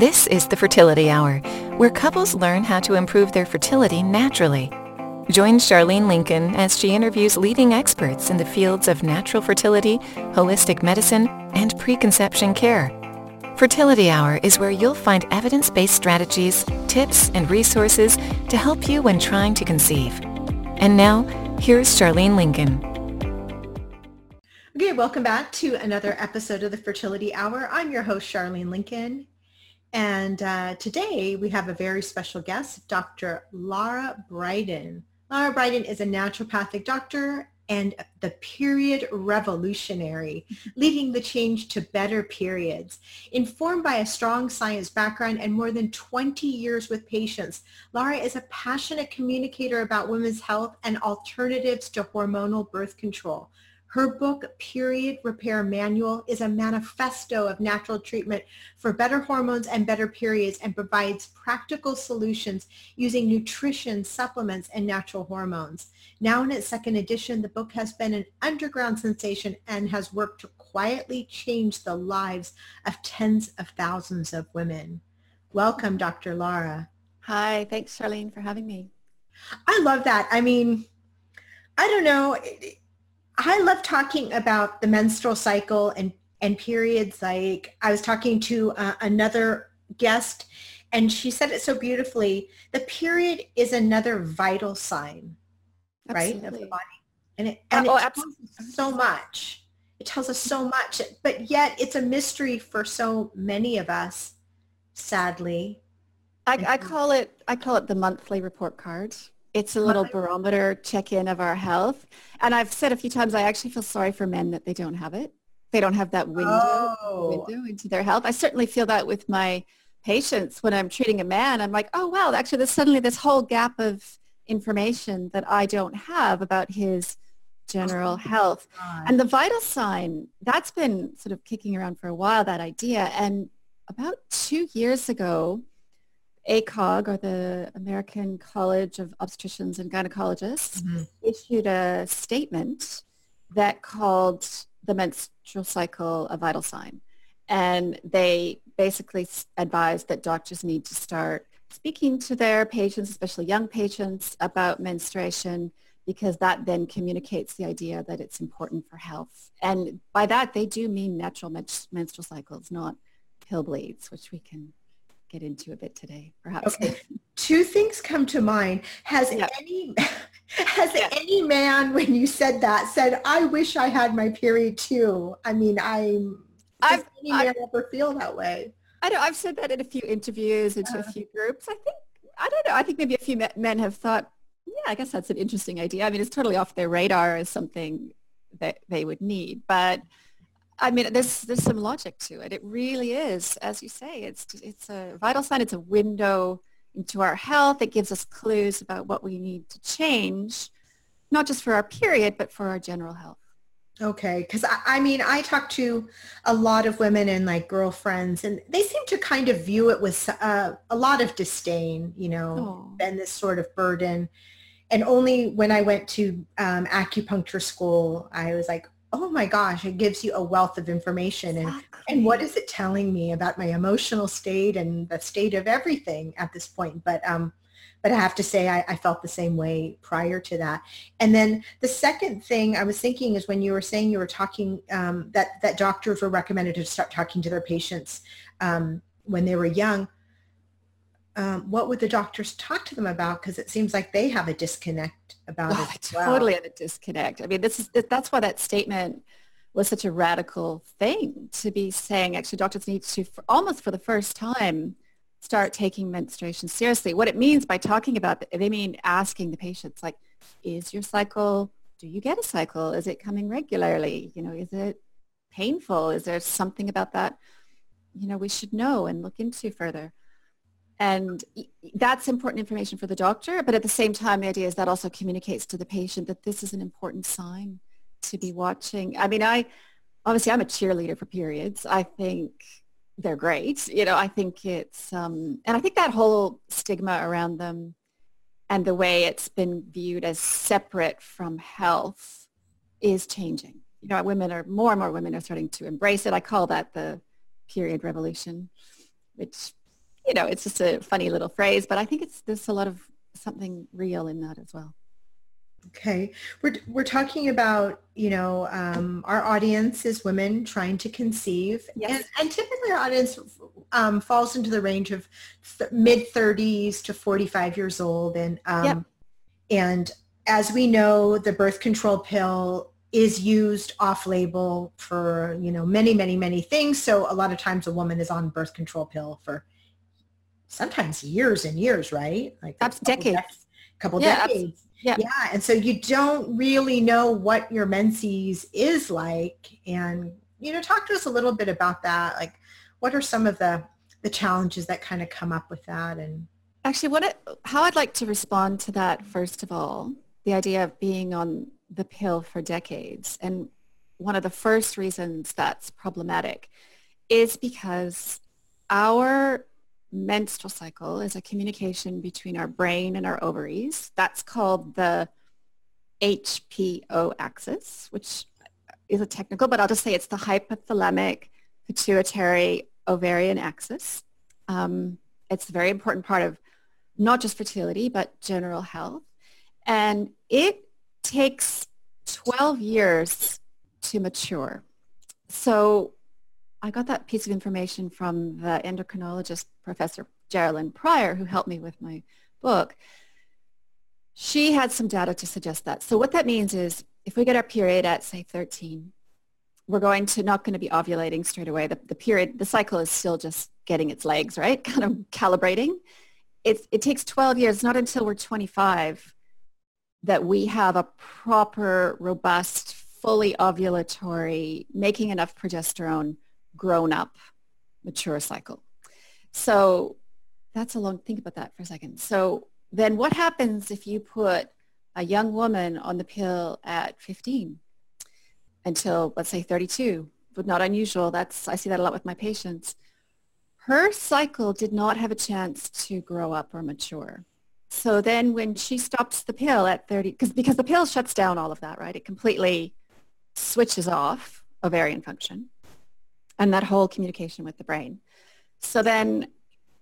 This is the Fertility Hour, where couples learn how to improve their fertility naturally. Join Charlene Lincoln as she interviews leading experts in the fields of natural fertility, holistic medicine, and preconception care. Fertility Hour is where you'll find evidence-based strategies, tips, and resources to help you when trying to conceive. And now, here's Charlene Lincoln. Okay, welcome back to another episode of the Fertility Hour. I'm your host, Charlene Lincoln. And uh, today we have a very special guest, Dr. Lara Briden. Lara Briden is a naturopathic doctor and the period revolutionary, leading the change to better periods. Informed by a strong science background and more than 20 years with patients, Lara is a passionate communicator about women's health and alternatives to hormonal birth control. Her book, Period Repair Manual, is a manifesto of natural treatment for better hormones and better periods and provides practical solutions using nutrition, supplements, and natural hormones. Now in its second edition, the book has been an underground sensation and has worked to quietly change the lives of tens of thousands of women. Welcome, Dr. Lara. Hi, thanks, Charlene, for having me. I love that. I mean, I don't know. It, I love talking about the menstrual cycle and, and periods. Like I was talking to uh, another guest and she said it so beautifully. The period is another vital sign, Absolutely. right, of the body. And it, and oh, it tells us so much. It tells us so much, but yet it's a mystery for so many of us, sadly. I, I call it I call it the monthly report card. It's a little barometer check-in of our health. And I've said a few times, I actually feel sorry for men that they don't have it. They don't have that window, oh. window into their health. I certainly feel that with my patients when I'm treating a man. I'm like, oh, wow, actually there's suddenly this whole gap of information that I don't have about his general oh, health. And the vital sign, that's been sort of kicking around for a while, that idea. And about two years ago, ACOG, or the American College of Obstetricians and Gynecologists, mm-hmm. issued a statement that called the menstrual cycle a vital sign. And they basically advised that doctors need to start speaking to their patients, especially young patients, about menstruation because that then communicates the idea that it's important for health. And by that, they do mean natural menstrual cycles, not pill bleeds, which we can get into a bit today, perhaps. Okay. Two things come to mind. Has yeah. any has yeah. any man, when you said that, said, "I wish I had my period too"? I mean, I'm. Does any man I've, ever feel that way? I know. I've said that in a few interviews into uh, a few groups. I think I don't know. I think maybe a few men have thought, yeah, I guess that's an interesting idea. I mean, it's totally off their radar as something that they would need, but I mean, there's there's some logic to it. It really is, as you say, it's it's a vital sign. It's a window into our health. It gives us clues about what we need to change, not just for our period, but for our general health. Okay, because I, I, mean, I talk to a lot of women and like girlfriends, and they seem to kind of view it with uh, a lot of disdain, you know, oh. and this sort of burden. And only when I went to um, acupuncture school, I was like, oh my gosh, it gives you a wealth of information. And, exactly. and what is it telling me about my emotional state and the state of everything at this point? But, um, but I have to say I, I, felt the same way prior to that. And then the second thing I was thinking is when you were saying you were talking um, that, that doctors were recommended to start talking to their patients um, when they were young um, what would the doctors talk to them about? Because it seems like they have a disconnect about oh, it. Well. Totally have a disconnect. I mean, this is that's why that statement was such a radical thing to be saying. Actually, doctors need to, for, almost for the first time, start taking menstruation seriously. What it means by talking about they mean asking the patients, like, is your cycle? Do you get a cycle? Is it coming regularly? You know, is it painful? Is there something about that? You know, we should know and look into further. And that's important information for the doctor. But at the same time, the idea is that also communicates to the patient that this is an important sign to be watching. I mean, I obviously I'm a cheerleader for periods. I think they're great. You know, I think it's, um, and I think that whole stigma around them and the way it's been viewed as separate from health is changing. You know, women are, more and more women are starting to embrace it. I call that the period revolution, which you know, it's just a funny little phrase, but I think it's there's a lot of something real in that as well. Okay, we're we're talking about you know um, our audience is women trying to conceive, yes. and, and typically our audience um, falls into the range of th- mid thirties to forty five years old, and um, yep. and as we know, the birth control pill is used off label for you know many many many things. So a lot of times a woman is on birth control pill for sometimes years and years, right? Like That's decades. A couple yeah, decades. Yeah. Yeah. And so you don't really know what your menses is like. And, you know, talk to us a little bit about that. Like what are some of the, the challenges that kind of come up with that? And actually what, it, how I'd like to respond to that, first of all, the idea of being on the pill for decades. And one of the first reasons that's problematic is because our menstrual cycle is a communication between our brain and our ovaries. That's called the HPO axis, which is a technical, but I'll just say it's the hypothalamic pituitary ovarian axis. Um, it's a very important part of not just fertility, but general health. And it takes 12 years to mature. So I got that piece of information from the endocrinologist, Professor Jerilynn Prior, who helped me with my book. She had some data to suggest that. So what that means is if we get our period at, say, 13, we're going to not going to be ovulating straight away. The, the period, the cycle is still just getting its legs, right? Kind of calibrating. It, it takes 12 years, not until we're 25, that we have a proper, robust, fully ovulatory, making enough progesterone grown up mature cycle. So that's a long, think about that for a second. So then what happens if you put a young woman on the pill at 15 until let's say 32, but not unusual. That's, I see that a lot with my patients. Her cycle did not have a chance to grow up or mature. So then when she stops the pill at 30, because because the pill shuts down all of that, right? It completely switches off ovarian function and that whole communication with the brain. So then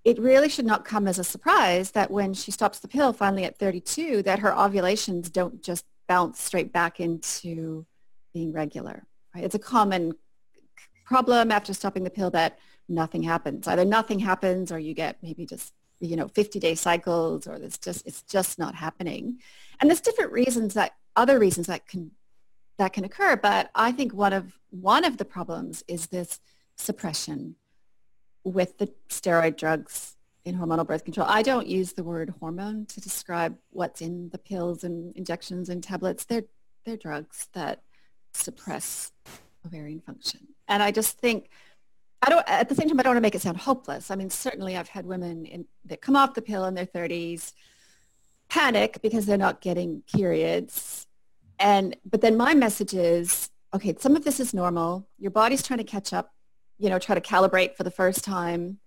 it really should not come as a surprise that when she stops the pill finally at 32, that her ovulations don't just bounce straight back into being regular. Right? It's a common problem after stopping the pill that nothing happens. Either nothing happens or you get maybe just you know 50 day cycles or it's just it's just not happening. And there's different reasons that other reasons that can that can occur. But I think one of one of the problems is this suppression with the steroid drugs in hormonal birth control. I don't use the word hormone to describe what's in the pills and injections and tablets. They're they're drugs that suppress ovarian function. And I just think I don't at the same time I don't want to make it sound hopeless. I mean certainly I've had women in, that come off the pill in their 30s panic because they're not getting periods and, but then my message is, okay, some of this is normal. Your body's trying to catch up, you know, try to calibrate for the first time.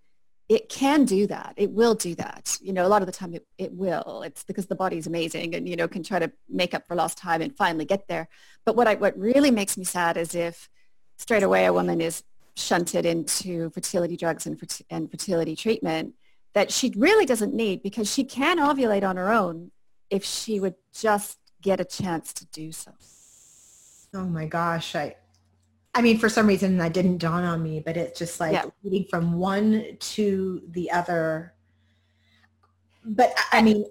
It can do that. It will do that. You know, a lot of the time it, it will. It's because the body's amazing and, you know, can try to make up for lost time and finally get there. But what I, what really makes me sad is if straight away a woman is shunted into fertility drugs and, and fertility treatment that she really doesn't need because she can ovulate on her own if she would just get a chance to do so. Oh my gosh. I, I mean, for some reason that didn't dawn on me, but it's just like yeah. leading from one to the other but I mean,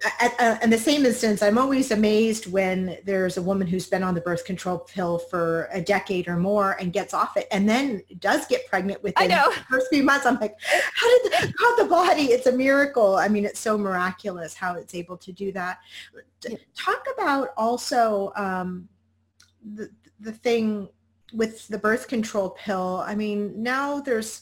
in the same instance, I'm always amazed when there's a woman who's been on the birth control pill for a decade or more and gets off it and then does get pregnant within the first few months. I'm like, how did the, God, the body, it's a miracle. I mean, it's so miraculous how it's able to do that. Talk about also um, the, the thing with the birth control pill. I mean, now there's,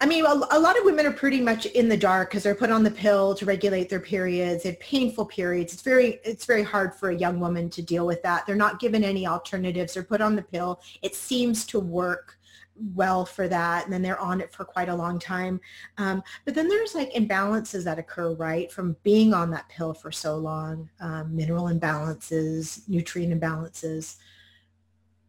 I mean, a, a, lot of women are pretty much in the dark because they're put on the pill to regulate their periods. and painful periods. It's very, it's very hard for a young woman to deal with that. They're not given any alternatives. They're put on the pill. It seems to work well for that and then they're on it for quite a long time um, but then there's like imbalances that occur right from being on that pill for so long um, mineral imbalances nutrient imbalances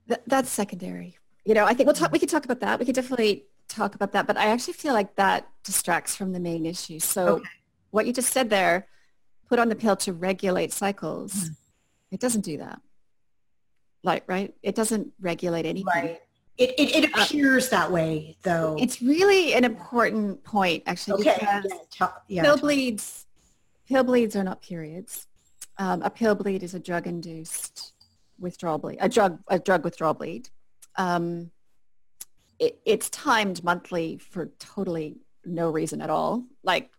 Th- that's secondary you know i think we'll talk we could talk about that we could definitely talk about that, but I actually feel like that distracts from the main issue. So okay. what you just said there, put on the pill to regulate cycles, mm. it doesn't do that. Like, right? It doesn't regulate anything. Right. It, it, it uh, appears that way, though. It's really an important point, actually, okay. because yeah, tell, yeah, pill bleeds, pill bleeds are not periods. Um, a pill bleed is a drug-induced withdrawal bleed, a drug, a drug withdrawal bleed. Um, it, it's timed monthly for totally no reason at all, like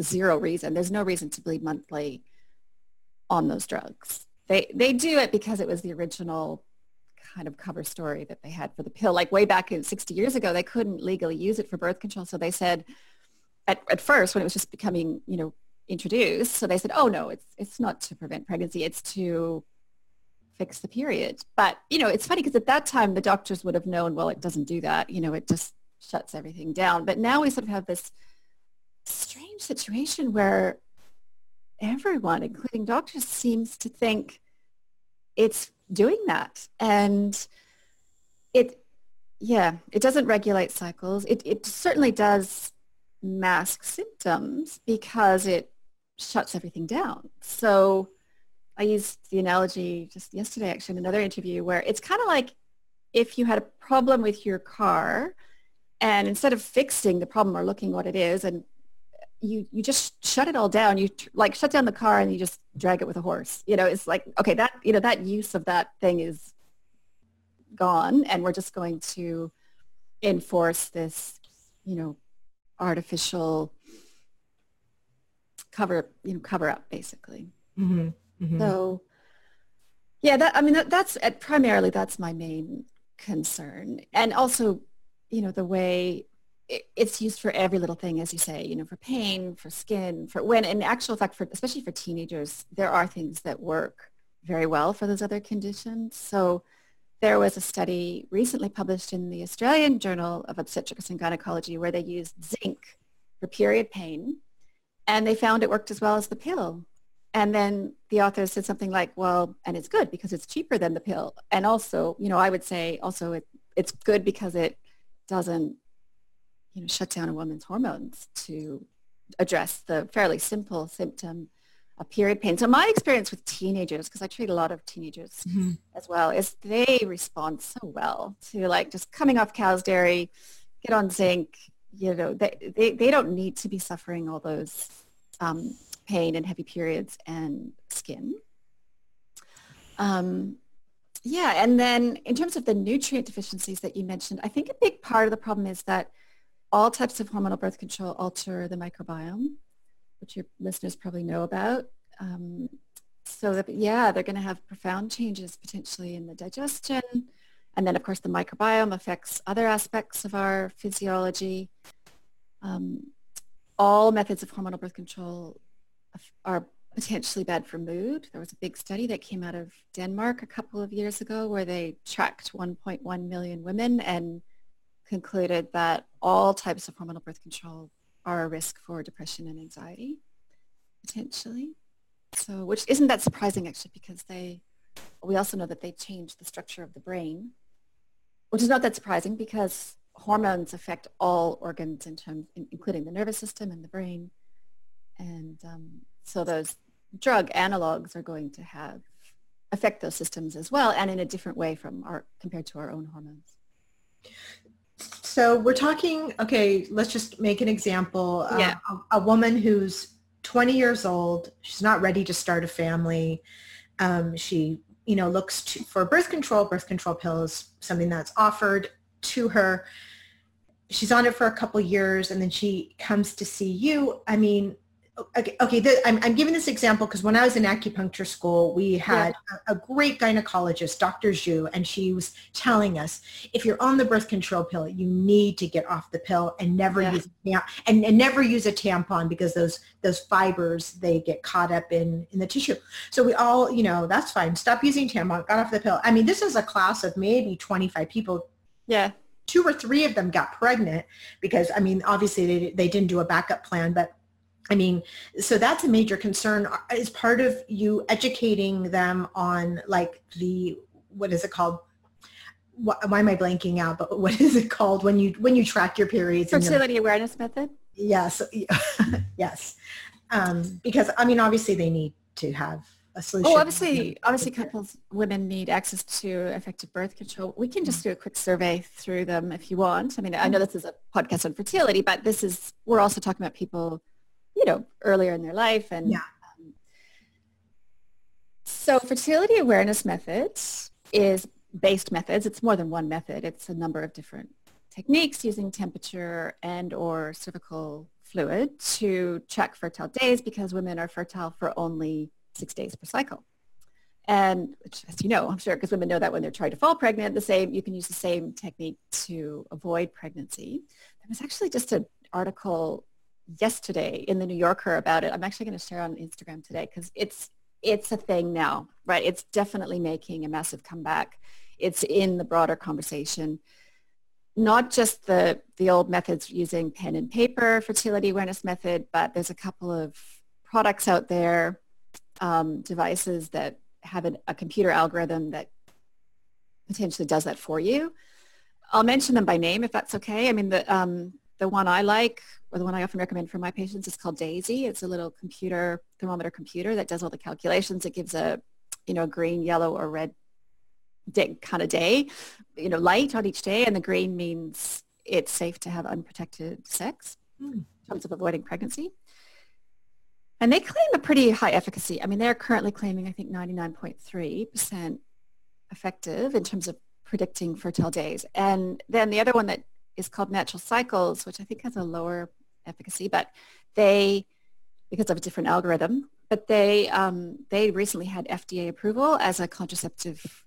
zero reason. There's no reason to bleed monthly on those drugs. They, they do it because it was the original kind of cover story that they had for the pill. Like way back in 60 years ago, they couldn't legally use it for birth control. So they said at, at first when it was just becoming, you know, introduced, so they said, oh no, it's, it's not to prevent pregnancy. It's to fix the period. But, you know, it's funny because at that time the doctors would have known, well, it doesn't do that. You know, it just shuts everything down. But now we sort of have this strange situation where everyone, including doctors, seems to think it's doing that. And it, yeah, it doesn't regulate cycles. It, it certainly does mask symptoms because it shuts everything down. So I used the analogy just yesterday, actually, in another interview, where it's kind of like if you had a problem with your car and instead of fixing the problem or looking what it is and you you just shut it all down you like shut down the car and you just drag it with a horse you know it's like okay that you know that use of that thing is gone and we're just going to enforce this you know artificial cover you know cover up basically mm-hmm. Mm-hmm. So yeah, that I mean that, that's primarily that's my main concern, and also you know the way it's used for every little thing, as you say, you know, for pain, for skin, for when in actual fact, for especially for teenagers, there are things that work very well for those other conditions. So there was a study recently published in the Australian Journal of Obstetrics and Gynecology where they used zinc for period pain, and they found it worked as well as the pill. And then the author said something like, well, and it's good because it's cheaper than the pill. And also, you know, I would say also it, it's good because it doesn't, you know, shut down a woman's hormones to address the fairly simple symptom of period pain. So my experience with teenagers, because I treat a lot of teenagers mm-hmm. as well, is they respond so well to like just coming off cow's dairy, get on zinc, you know, they, they, they don't need to be suffering all those um, pain and heavy periods and skin. Um, yeah, and then in terms of the nutrient deficiencies that you mentioned, I think a big part of the problem is that all types of hormonal birth control alter the microbiome, which your listeners probably know about. Um, so that, yeah, they're going to have profound changes potentially in the digestion. And then, of course, the microbiome affects other aspects of our physiology. Um, all methods of hormonal birth control are potentially bad for mood. There was a big study that came out of Denmark a couple of years ago where they tracked 1.1 million women and concluded that all types of hormonal birth control are a risk for depression and anxiety, potentially. So, which isn't that surprising actually because they, we also know that they change the structure of the brain, which is not that surprising because hormones affect all organs in terms, including the nervous system and the brain. And um, so those drug analogs are going to have affect those systems as well and in a different way from our compared to our own hormones. So we're talking, okay, let's just make an example. Yeah. Uh, a, a, woman who's 20 years old, she's not ready to start a family. Um, she, you know, looks to, for birth control, birth control pills, something that's offered to her. She's on it for a couple years and then she comes to see you. I mean, okay, okay the, I'm, I'm giving this example because when I was in acupuncture school, we had yeah. a, a, great gynecologist, Dr. Zhu, and she was telling us, if you're on the birth control pill, you need to get off the pill and never yeah. use and, and never use a tampon because those those fibers they get caught up in in the tissue. So we all, you know, that's fine. Stop using tampon, got off the pill. I mean, this is a class of maybe 25 people. Yeah two or three of them got pregnant because I mean obviously they, they didn't do a backup plan but I mean, so that's a major concern. Is part of you educating them on like the what is it called? wh- why am I blanking out? But what is it called when you when you track your periods? Fertility awareness method. Yes, yes. Um, because I mean, obviously they need to have a solution. Oh, obviously, obviously couples, women need access to effective birth control. We can just do a quick survey through them if you want. I mean, I know this is a podcast on fertility, but this is, we're also talking about people, you know, earlier in their life. And Yeah. um, so fertility awareness methods is based methods. It's more than one method. It's a number of different techniques using temperature and or cervical fluid to check fertile days because women are fertile for only six days per cycle. And which, as you know, I'm sure, because women know that when they're trying to fall pregnant, the same you can use the same technique to avoid pregnancy. There was actually just an article yesterday in the New Yorker about it. I'm actually going to share on Instagram today because it's it's a thing now, right? It's definitely making a massive comeback. It's in the broader conversation. Not just the the old methods using pen and paper fertility awareness method, but there's a couple of products out there um, devices that have an, a computer algorithm that potentially does that for you. I'll mention them by name if that's okay. I mean, the, um, the one I like or the one I often recommend for my patients is called Daysy. It's a little computer, thermometer computer that does all the calculations. It gives a, you know, green, yellow, or red day, kind of day, you know, light on each day. And the green means it's safe to have unprotected sex Hmm. in terms of avoiding pregnancy. And they claim a pretty high efficacy. I mean, they're currently claiming, I think, 99.3% effective in terms of predicting fertile days. And then the other one that is called Natural Cycles, which I think has a lower efficacy, but they, because of a different algorithm, but they, um, they recently had FDA approval as a contraceptive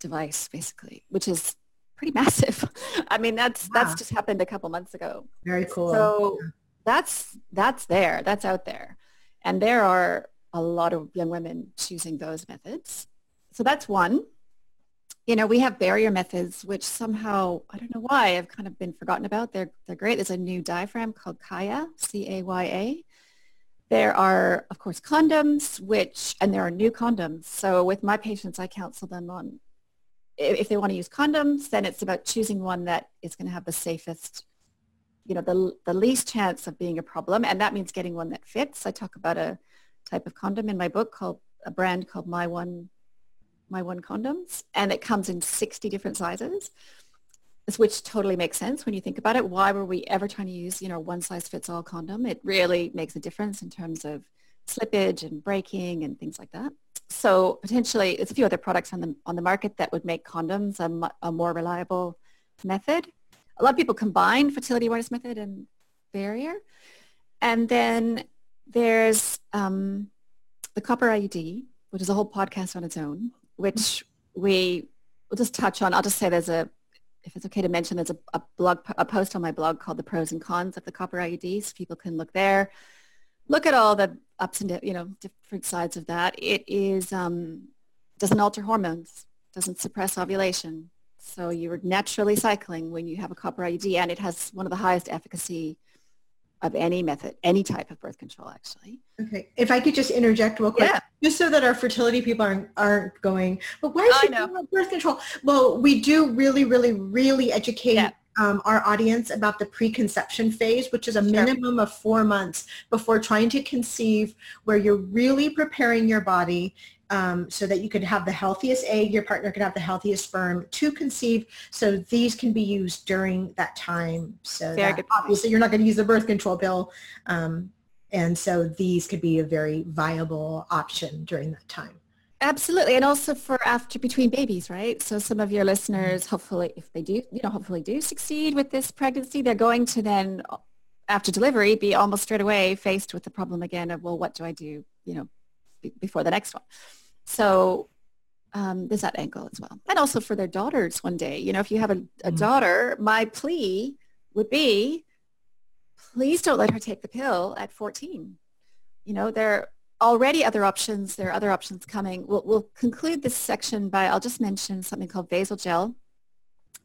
device, basically, which is pretty massive. I mean, that's, Wow. that's just happened a couple months ago. Very cool. So that's that's there. That's out there. And there are a lot of young women choosing those methods. So that's one. You know, we have barrier methods, which somehow, I don't know why, have kind of been forgotten about. They're, they're great. There's a new diaphragm called Caya, C-A-Y-A. There are, of course, condoms, which, and there are new condoms. So with my patients, I counsel them on if they want to use condoms, then it's about choosing one that is going to have the safest you know, the, the least chance of being a problem. And that means getting one that fits. I talk about a type of condom in my book called a brand called My One, My One Condoms. And it comes in 60 different sizes, which totally makes sense when you think about it. Why were we ever trying to use, you know, one size fits all condom? It really makes a difference in terms of slippage and breaking and things like that. So potentially there's a few other products on the, on the market that would make condoms a, a more reliable method a lot of people combine fertility awareness method and barrier. And then there's um, the copper IUD, which is a whole podcast on its own, which we will just touch on. I'll just say there's a, if it's okay to mention, there's a, a blog, a post on my blog called the pros and cons of the copper IUDs. People can look there, look at all the ups and, you know, different sides of that. It is, um, doesn't alter hormones, doesn't suppress ovulation, so you're naturally cycling when you have a copper IUD, and it has one of the highest efficacy of any method, any type of birth control, actually. Okay. If I could just interject real quick, Yeah. just so that our fertility people aren't, aren't going, but why she talking about birth control? Well, we do really, really, really educate Yeah. um, our audience about the preconception phase, which is a Sure. minimum of four months before trying to conceive, where you're really preparing your body um, so that you could have the healthiest egg, your partner could have the healthiest sperm to conceive. So these can be used during that time. So that obviously you're not going to use the birth control pill. Um, and so these could be a very viable option during that time. Absolutely, and also for after between babies, right? So some of your listeners, hopefully, if they do, you know, hopefully do succeed with this pregnancy, they're going to then, after delivery, be almost straight away faced with the problem again of, well, what do I do, you know, be- before the next one? So um, there's that angle as well, and also for their daughters one day. You know, if you have a, a Mhm. daughter, my plea would be, please don't let her take the pill at 14. You know, there are already other options. There are other options coming. We'll, we'll conclude this section by, I'll just mention something called Vasalgel.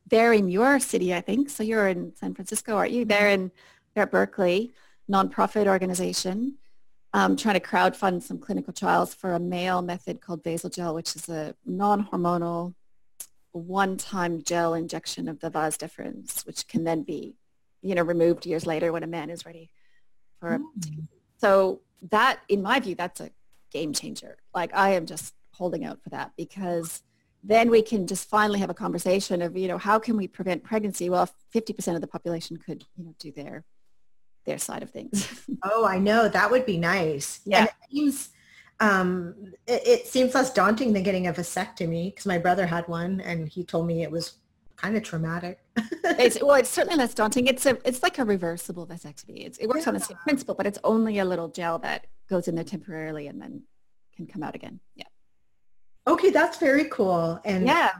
They're in your city, I think. So you're in San Francisco, aren't you? They're in, they're at Berkeley, nonprofit organization, um, trying to crowdfund some clinical trials for a male method called Vasalgel, which is a non-hormonal one-time gel injection of the vas deferens, which can then be, you know, removed years later when a man is ready for. Mm. So that, in my view, that's a game changer. Like I am just holding out for that because then we can just finally have a conversation of, you know, how can we prevent pregnancy? Well, 50% of the population could, you know, do their their side of things. oh, I know. That would be nice. Yeah. And it seems, um, it, it seems less daunting than getting a vasectomy because my brother had one and he told me it was kind of traumatic. it's, well, it's certainly less daunting. It's a, it's like a reversible vasectomy. It's, it works yeah. on the same principle, but it's only a little gel that goes in there temporarily and then can come out again. Yeah. Okay, that's very cool. And yeah,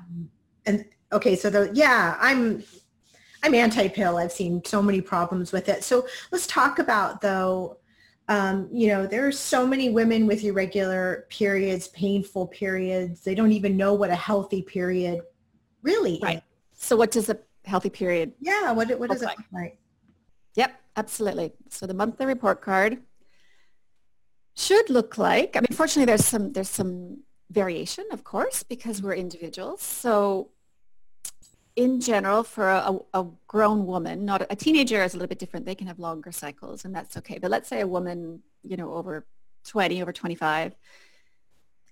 and okay, so the yeah, I'm I'm anti-pill. I've seen so many problems with it. So let's talk about though. Um, you know, there are so many women with irregular periods, painful periods. They don't even know what a healthy period really right. Is. So what does a healthy period? Yeah, what what does it look like? Yep, absolutely. So the monthly report card should look like. I mean, fortunately, there's some there's some variation, of course, because we're individuals. So in general, for a, a, grown woman, not a, a teenager is a little bit different. They can have longer cycles and that's okay. But let's say a woman, you know, over 20, over 25,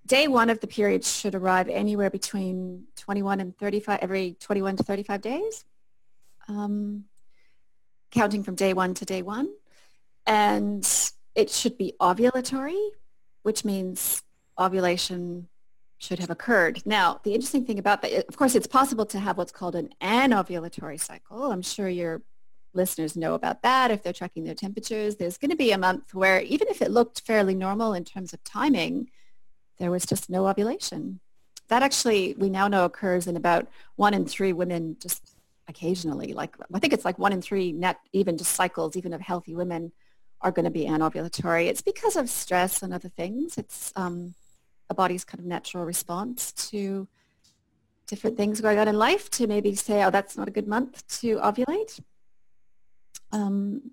day one of the period should arrive anywhere between 21 and 35, every 21 to 35 days, um, counting from day one to day one. And it should be ovulatory, which means ovulation should have occurred. Now, the interesting thing about that, of course, it's possible to have what's called an anovulatory cycle. I'm sure your listeners know about that if they're checking their temperatures. There's going to be a month where even if it looked fairly normal in terms of timing, there was just no ovulation. That actually, we now know occurs in about one in three women just occasionally. Like, I think it's like one in three net, even just cycles, even of healthy women are going to be anovulatory. It's because of stress and other things. It's, um, a body's kind of natural response to different things going on in life to maybe say, oh, that's not a good month to ovulate. Um,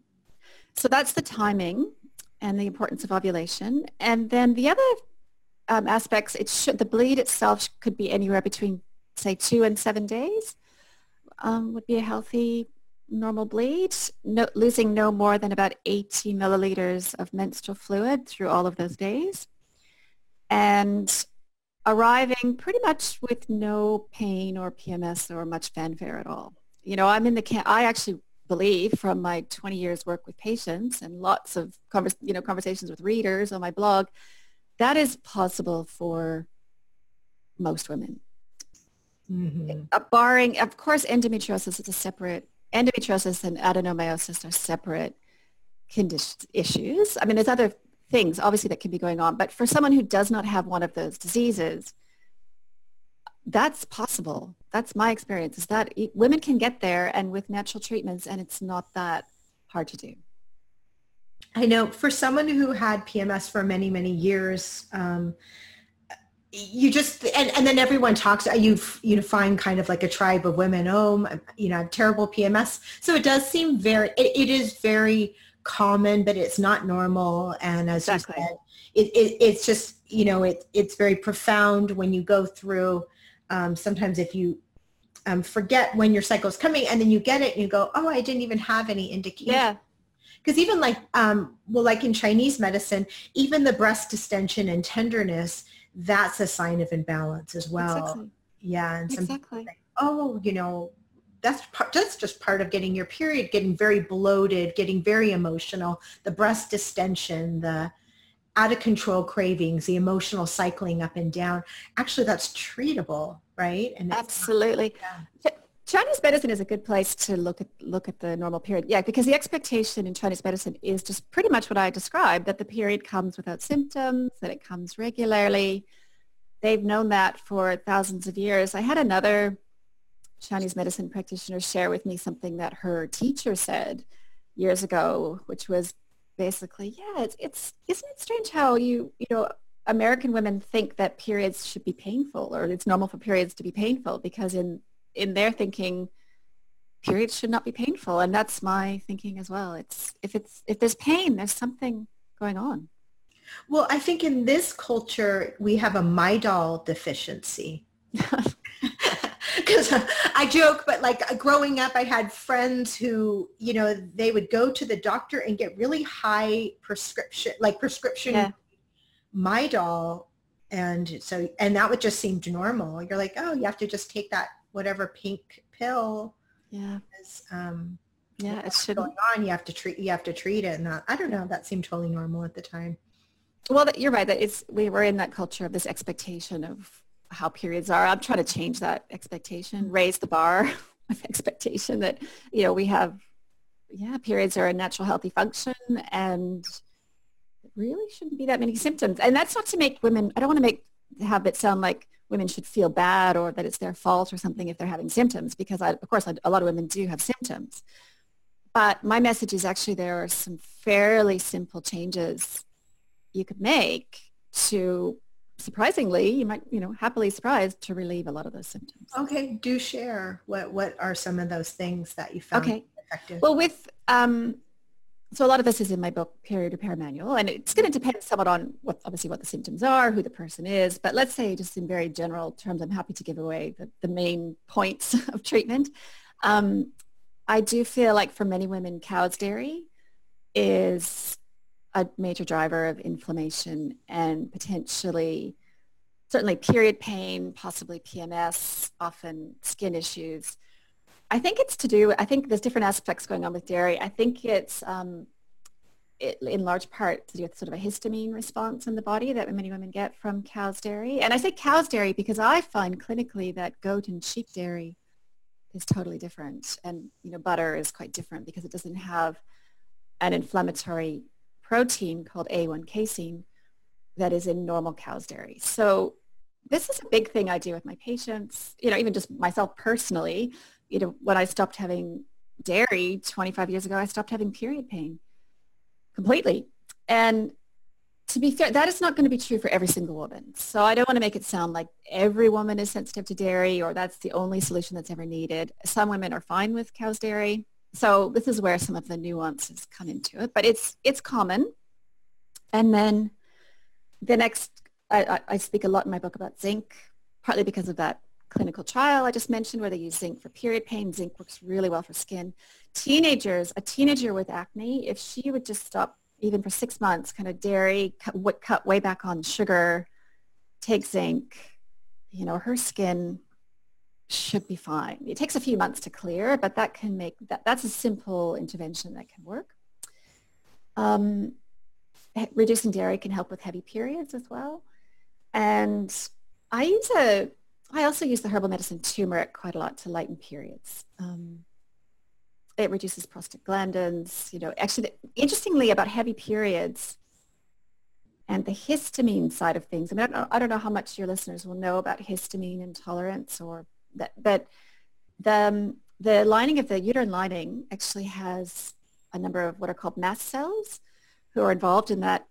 so that's the timing and the importance of ovulation. And then the other um, aspects, it should, the bleed itself could be anywhere between, say, two and seven days um, would be a healthy normal bleed, no, losing no more than about 80 milliliters of menstrual fluid through all of those days and arriving pretty much with no pain or PMS or much fanfare at all. You know, I'm in the camp, I actually believe from my 20 years work with patients and lots of convers- you know, conversations with readers on my blog, that is possible for most women. Mm-hmm. Uh, barring, of course, endometriosis is a separate, endometriosis and adenomyosis are separate condition issues. I mean, there's other things obviously that can be going on. But for someone who does not have one of those diseases, that's possible. That's my experience is that women can get there and with natural treatments and it's not that hard to do. I know for someone who had PMS for many, many years, um, you just and, and then everyone talks you you find kind of like a tribe of women oh you know I have terrible pms so it does seem very it, it is very common, but it's not normal. And as exactly. you said, it, it, it's just, you know, it, it's very profound when you go through. Um, sometimes if you um, forget when your cycle is coming and then you get it and you go, oh, I didn't even have any indication. Yeah. Because even like, um, well, like in Chinese medicine, even the breast distension and tenderness, that's a sign of imbalance as well. Exactly. Yeah. And some exactly. Say, oh, you know, that's part, that's just part of getting your period, getting very bloated, getting very emotional, the breast distension, the out of control cravings, the emotional cycling up and down. Actually, that's treatable, right? And absolutely. yeah. Chinese medicine is a good place to look at look at the normal period. Yeah, because the expectation in Chinese medicine is just pretty much what I described, that the period comes without symptoms, that it comes regularly. They've known that for thousands of years. I had another Chinese medicine practitioner share with me something that her teacher said years ago, which was basically, yeah, it's, it's isn't it strange how you, you know, American women think that periods should be painful or it's normal for periods to be painful because in, in their thinking, periods should not be painful. And that's my thinking as well. It's, if it's, if there's pain, there's something going on. Well, I think in this culture, we have a Midol deficiency. because I joke, but like growing up, I had friends who, you know, they would go to the doctor and get really high prescription, like prescription yeah. Midol. And so, and that would just seem normal. You're like, oh, you have to just take that whatever pink pill. Yeah. Because, um, yeah, it should going on. You have to treat. You have to treat it, and that I don't know. That seemed totally normal at the time. Well, you're right. That it's we were in that culture of this expectation of how periods are. I'm trying to change that expectation, raise the bar of expectation that, you know, we have, yeah, periods are a natural healthy function and really shouldn't be that many symptoms. And that's not to make women, I don't want to make, have it sound like women should feel bad or that it's their fault or something if they're having symptoms because I, of course a lot of women do have symptoms. But my message is actually there are some fairly simple changes you could make to surprisingly, you might, you know, happily surprised to relieve a lot of those symptoms. Okay, do share. What what are some of those things that you found okay. effective? Well, with um, so a lot of this is in my book, Period Repair Manual, and it's going to depend somewhat on what obviously what the symptoms are, who the person is. But let's say just in very general terms, I'm happy to give away the, the main points of treatment. Um, I do feel like for many women, cow's dairy is a major driver of inflammation and potentially certainly period pain, possibly PMS, often skin issues. I think it's to do, I think there's different aspects going on with dairy. I think it's um, it, in large part to do with sort of a histamine response in the body that many women get from cow's dairy. And I say cow's dairy because I find clinically that goat and sheep dairy is totally different. And, you know, butter is quite different because it doesn't have an inflammatory protein called A1 casein that is in normal cow's dairy. So this is a big thing I do with my patients, you know, even just myself personally, you know, when I stopped having dairy 25 years ago, I stopped having period pain completely. And to be fair, that is not going to be true for every single woman. So I don't want to make it sound like every woman is sensitive to dairy or that's the only solution that's ever needed. Some women are fine with cow's dairy so this is where some of the nuances come into it, but it's it's common. And then the next, I, I speak a lot in my book about zinc, partly because of that clinical trial I just mentioned where they use zinc for period pain. Zinc works really well for skin. Teenagers, a teenager with acne, if she would just stop even for six months, kind of dairy, cut, cut way back on sugar, take zinc, you know, her skin should be fine. It takes a few months to clear, but that can make that that's a simple intervention that can work. Um, reducing dairy can help with heavy periods as well. And I use a I also use the herbal medicine turmeric quite a lot to lighten periods. Um, it reduces prostaglandins. You know, actually, interestingly about heavy periods and the histamine side of things. I mean, I don't, know, I don't know how much your listeners will know about histamine intolerance or that, but the, um, the lining of the uterine lining actually has a number of what are called mast cells who are involved in that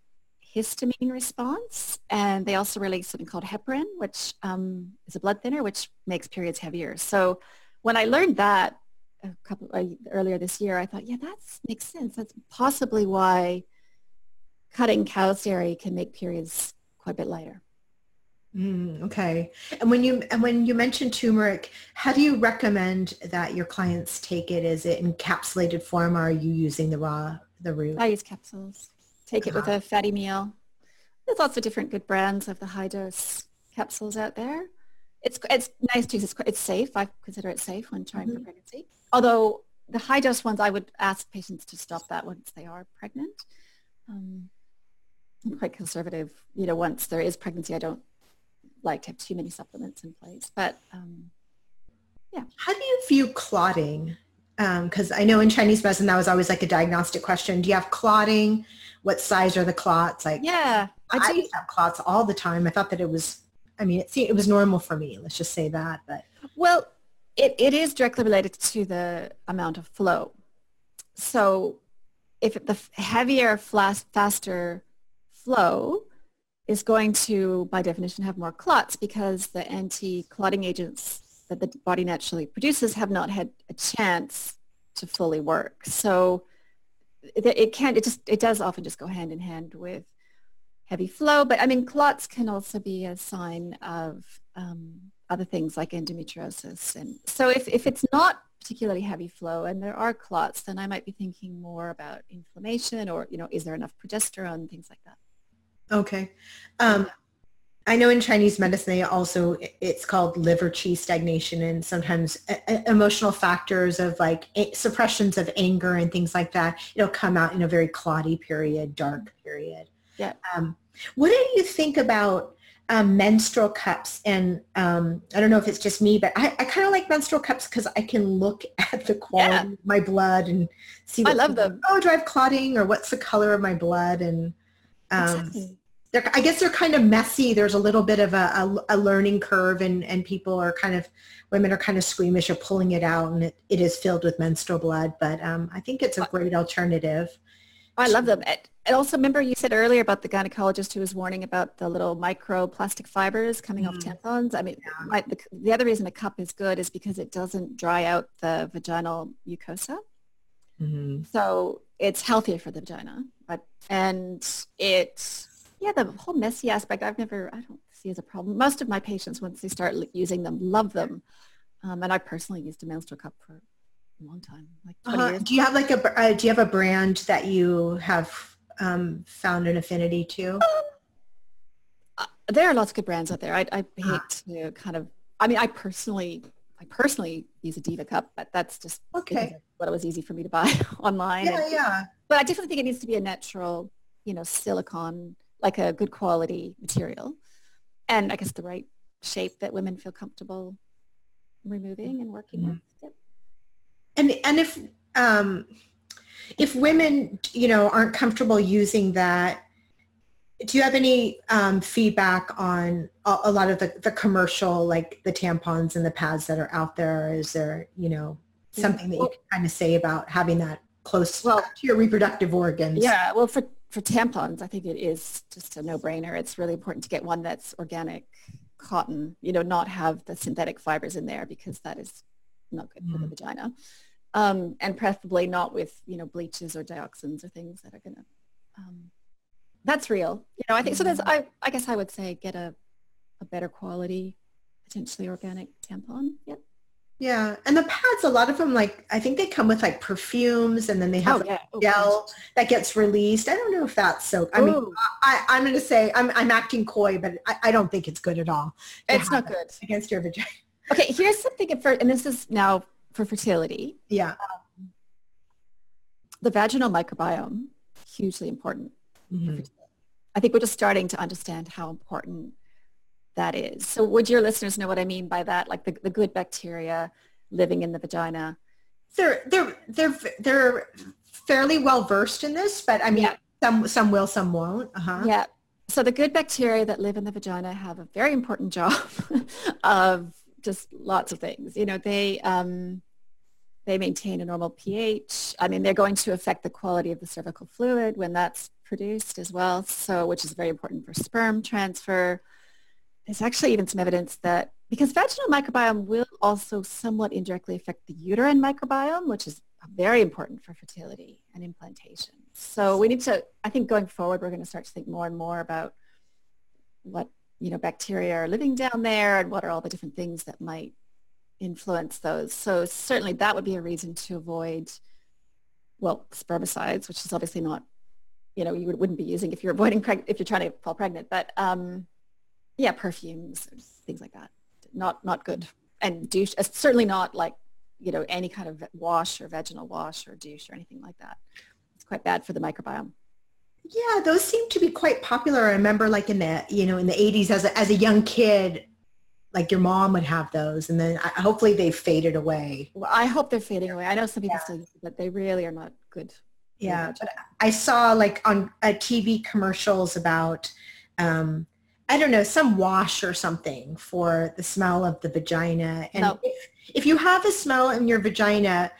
histamine response. And they also release something called heparin, which um, is a blood thinner, which makes periods heavier. So when I learned that a couple uh, earlier this year, I thought, yeah, that makes sense. That's possibly why cutting cow's dairy can make periods quite a bit lighter. Mm, okay. And when you and when you mentioned turmeric, how do you recommend that your clients take it? Is it encapsulated form or are you using the raw the root? I use capsules. Take it with a fatty meal. There's lots of different good brands of the high dose capsules out there. It's it's nice too. It's it's safe. I consider it safe when trying mm-hmm. for pregnancy. Although the high dose ones, I would ask patients to stop that once they are pregnant. Um, I'm quite conservative. You know, once there is pregnancy, I don't like to have too many supplements in place. But um, yeah. How do you view clotting? Because um, I know in Chinese medicine that was always like a diagnostic question. Do you have clotting? What size are the clots? Like yeah, I, I used to have clots all the time. I thought that it was. I mean, it seemed, it was normal for me. Let's just say that. But well, it, it is directly related to the amount of flow. So if the heavier, faster flow, is going to, by definition, have more clots because the anti-clotting agents that the body naturally produces have not had a chance to fully work. So it, it can, it just, it does often just go hand in hand with heavy flow. But I mean, clots can also be a sign of um, other things like endometriosis. And so if, if it's not particularly heavy flow and there are clots, then I might be thinking more about inflammation or, you know, is there enough progesterone, things like that. Okay. Um, I know in Chinese medicine, they also, it's called liver qi stagnation and sometimes emotional factors of like suppressions of anger and things like that. It'll come out in a very clotty period, dark period. Yeah. Um, what do you think about um, menstrual cups? And um, I don't know if it's just me, but I, I kind of like menstrual cups because I can look at the quality yeah. of my blood and see. I love them. Oh, do I have clotting or what's the color of my blood? And um, exactly. I guess they're kind of messy. There's a little bit of a, a, a, learning curve and, and people are kind of, women are kind of squeamish of pulling it out and it, it is filled with menstrual blood. But um, I think it's a great alternative. I love them. And also remember you said earlier about the gynecologist who was warning about the little microplastic fibers coming mm-hmm. off tampons. I mean, yeah. my, the, the other reason a cup is good is because it doesn't dry out the vaginal mucosa. Mm-hmm. So it's healthier for the vagina. But, and it, yeah, the whole messy aspect, I've never, I don't see as a problem. Most of my patients, once they start using them, love them. Um, and I personally used a menstrual cup for a long time, like 20 uh, years. Do you have like a, uh, do you have a brand that you have um, found an affinity to? Um, uh, there are lots of good brands out there. I, I hate uh to kind of, I mean, I personally, I personally use a Diva cup, but that's just okay. what it was easy for me to buy online. Yeah, and, yeah. But I definitely think it needs to be a natural, you know, silicone, like a good quality material. And I guess the right shape that women feel comfortable removing and working mm-hmm. with. Yep. And, and if, um, if women, you know, aren't comfortable using that, do you have any um, feedback on a, a, lot of the, the commercial, like the tampons and the pads that are out there? Is there, you know, something that you can kind of say about having that close well, to your reproductive organs? Yeah, well, for, for tampons, I think it is just a no-brainer. It's really important to get one that's organic cotton, you know, not have the synthetic fibers in there because that is not good mm. for the mm. vagina um, and preferably not with you know bleaches or dioxins or things that are gonna. Um, that's real, you know. I think so. there's, I. I guess I would say get a a better quality, potentially organic tampon. Yep. Yeah, and the pads, a lot of them, like I think they come with like perfumes, and then they have oh, yeah. oh, gel that gets released. I don't know if that's so. I Ooh. mean, I, am going to say I'm, I'm acting coy, but I, I don't think it's good at all. It's not good against your vagina. Okay, here's something for, and this is now for fertility. Yeah. Um, the vaginal microbiome, hugely important. Mm-hmm. I think we're just starting to understand how important that is. So would your listeners know what I mean by that? Like the, the good bacteria living in the vagina? They're, they're, they're, they're fairly well versed in this, but I mean, yeah. some, some will, some won't. Uh-huh. Yeah. So the good bacteria that live in the vagina have a very important job of just lots of things. You know, they um, they maintain a normal pH. I mean, they're going to affect the quality of the cervical fluid when that's produced as well. So, which is very important for sperm transfer. There's actually even some evidence that because vaginal microbiome will also somewhat indirectly affect the uterine microbiome, which is very important for fertility and implantation. So we need to, I think going forward, we're going to start to think more and more about what you know, bacteria are living down there and what are all the different things that might influence those. So certainly that would be a reason to avoid, well, spermicides, which is obviously not, you know, you wouldn't be using if you're avoiding, preg- if you're trying to fall pregnant, but um, yeah, perfumes, things like that. Not, not good. And douche, uh, certainly not like, you know, any kind of wash or vaginal wash or douche or anything like that. It's quite bad for the microbiome. Yeah, those seem to be quite popular. I remember like in the, you know, in the 80s as a, as a young kid, like your mom would have those and then I, hopefully they've faded away. Well, I hope they're fading away. I know some people yeah. still use it, but they really are not good. Yeah, but I saw like on a TV commercials about, um, I don't know, some wash or something for the smell of the vagina. And no. if, if you have a smell in your vagina,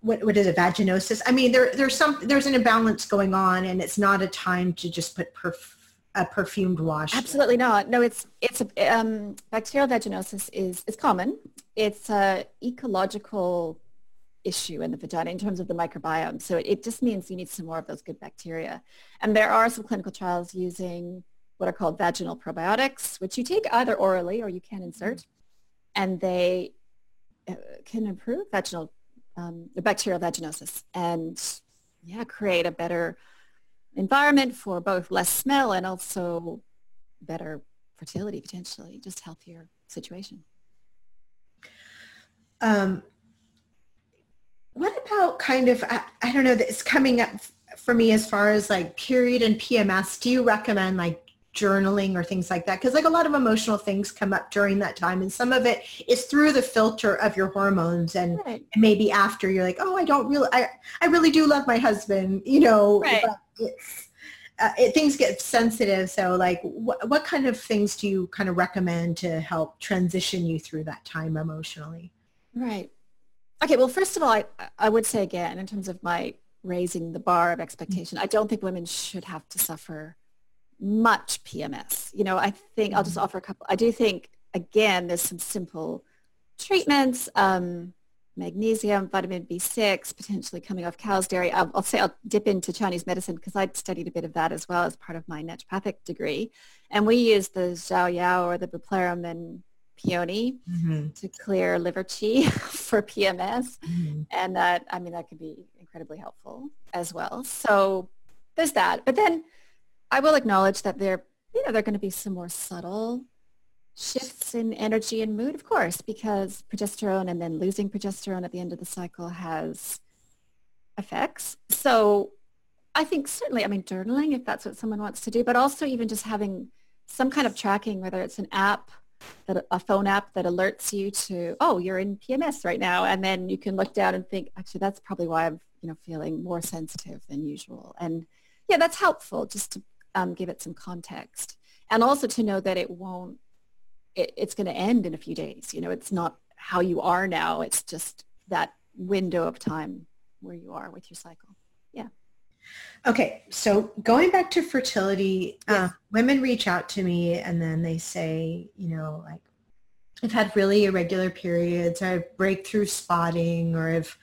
what, what is it, vaginosis? I mean, there, there's some, there's an imbalance going on and it's not a time to just put perf- a perfumed wash. Absolutely not. No, it's, it's, a, um, bacterial vaginosis is, is common. It's a ecological issue in the vagina in terms of the microbiome. So it, it just means you need some more of those good bacteria. And there are some clinical trials using what are called vaginal probiotics, which you take either orally or you can insert. and they uh, can improve vaginal um, bacterial vaginosis and yeah, create a better environment for both less smell and also better fertility potentially, just healthier situation. Um, what about kind of, I, I don't know, it's coming up for me as far as like period and PMS. Do you recommend like journaling or things like that because like a lot of emotional things come up during that time and some of it is through the filter of your hormones and, right. maybe after you're like oh i don't really i, I really do love my husband you know right. it's uh, it, things get sensitive so like wh- what kind of things do you kind of recommend to help transition you through that time emotionally right okay well first of all i, I would say again in terms of my raising the bar of expectation i don't think women should have to suffer much PMS. You know, I think I'll just mm-hmm. offer a couple. I do think, again, there's some simple treatments, um, magnesium, vitamin B6, potentially coming off cow's dairy. I'll, I'll, say I'll dip into Chinese medicine because I'd studied a bit of that as well as part of my naturopathic degree. And we use the Xiao Yao or the Bupleurum and peony mm-hmm. to clear liver qi for PMS. Mm-hmm. And that, I mean, that could be incredibly helpful as well. So there's that. But then I will acknowledge that there, you know, there are going to be some more subtle shifts in energy and mood, of course, because progesterone and then losing progesterone at the end of the cycle has effects. So I think certainly, I mean, journaling, if that's what someone wants to do, but also even just having some kind of tracking, whether it's an app, that a phone app that alerts you to, oh, you're in PMS right now. And then you can look down and think, actually, that's probably why I'm, you know, feeling more sensitive than usual. And yeah, that's helpful just to um, give it some context. And also to know that it won't, it, it's going to end in a few days. You know, it's not how you are now. It's just that window of time where you are with your cycle. Yeah. Okay, so going back to fertility, uh, yes. uh, women reach out to me and then they say, you know, like, I've had really irregular periods, I have breakthrough spotting, or I've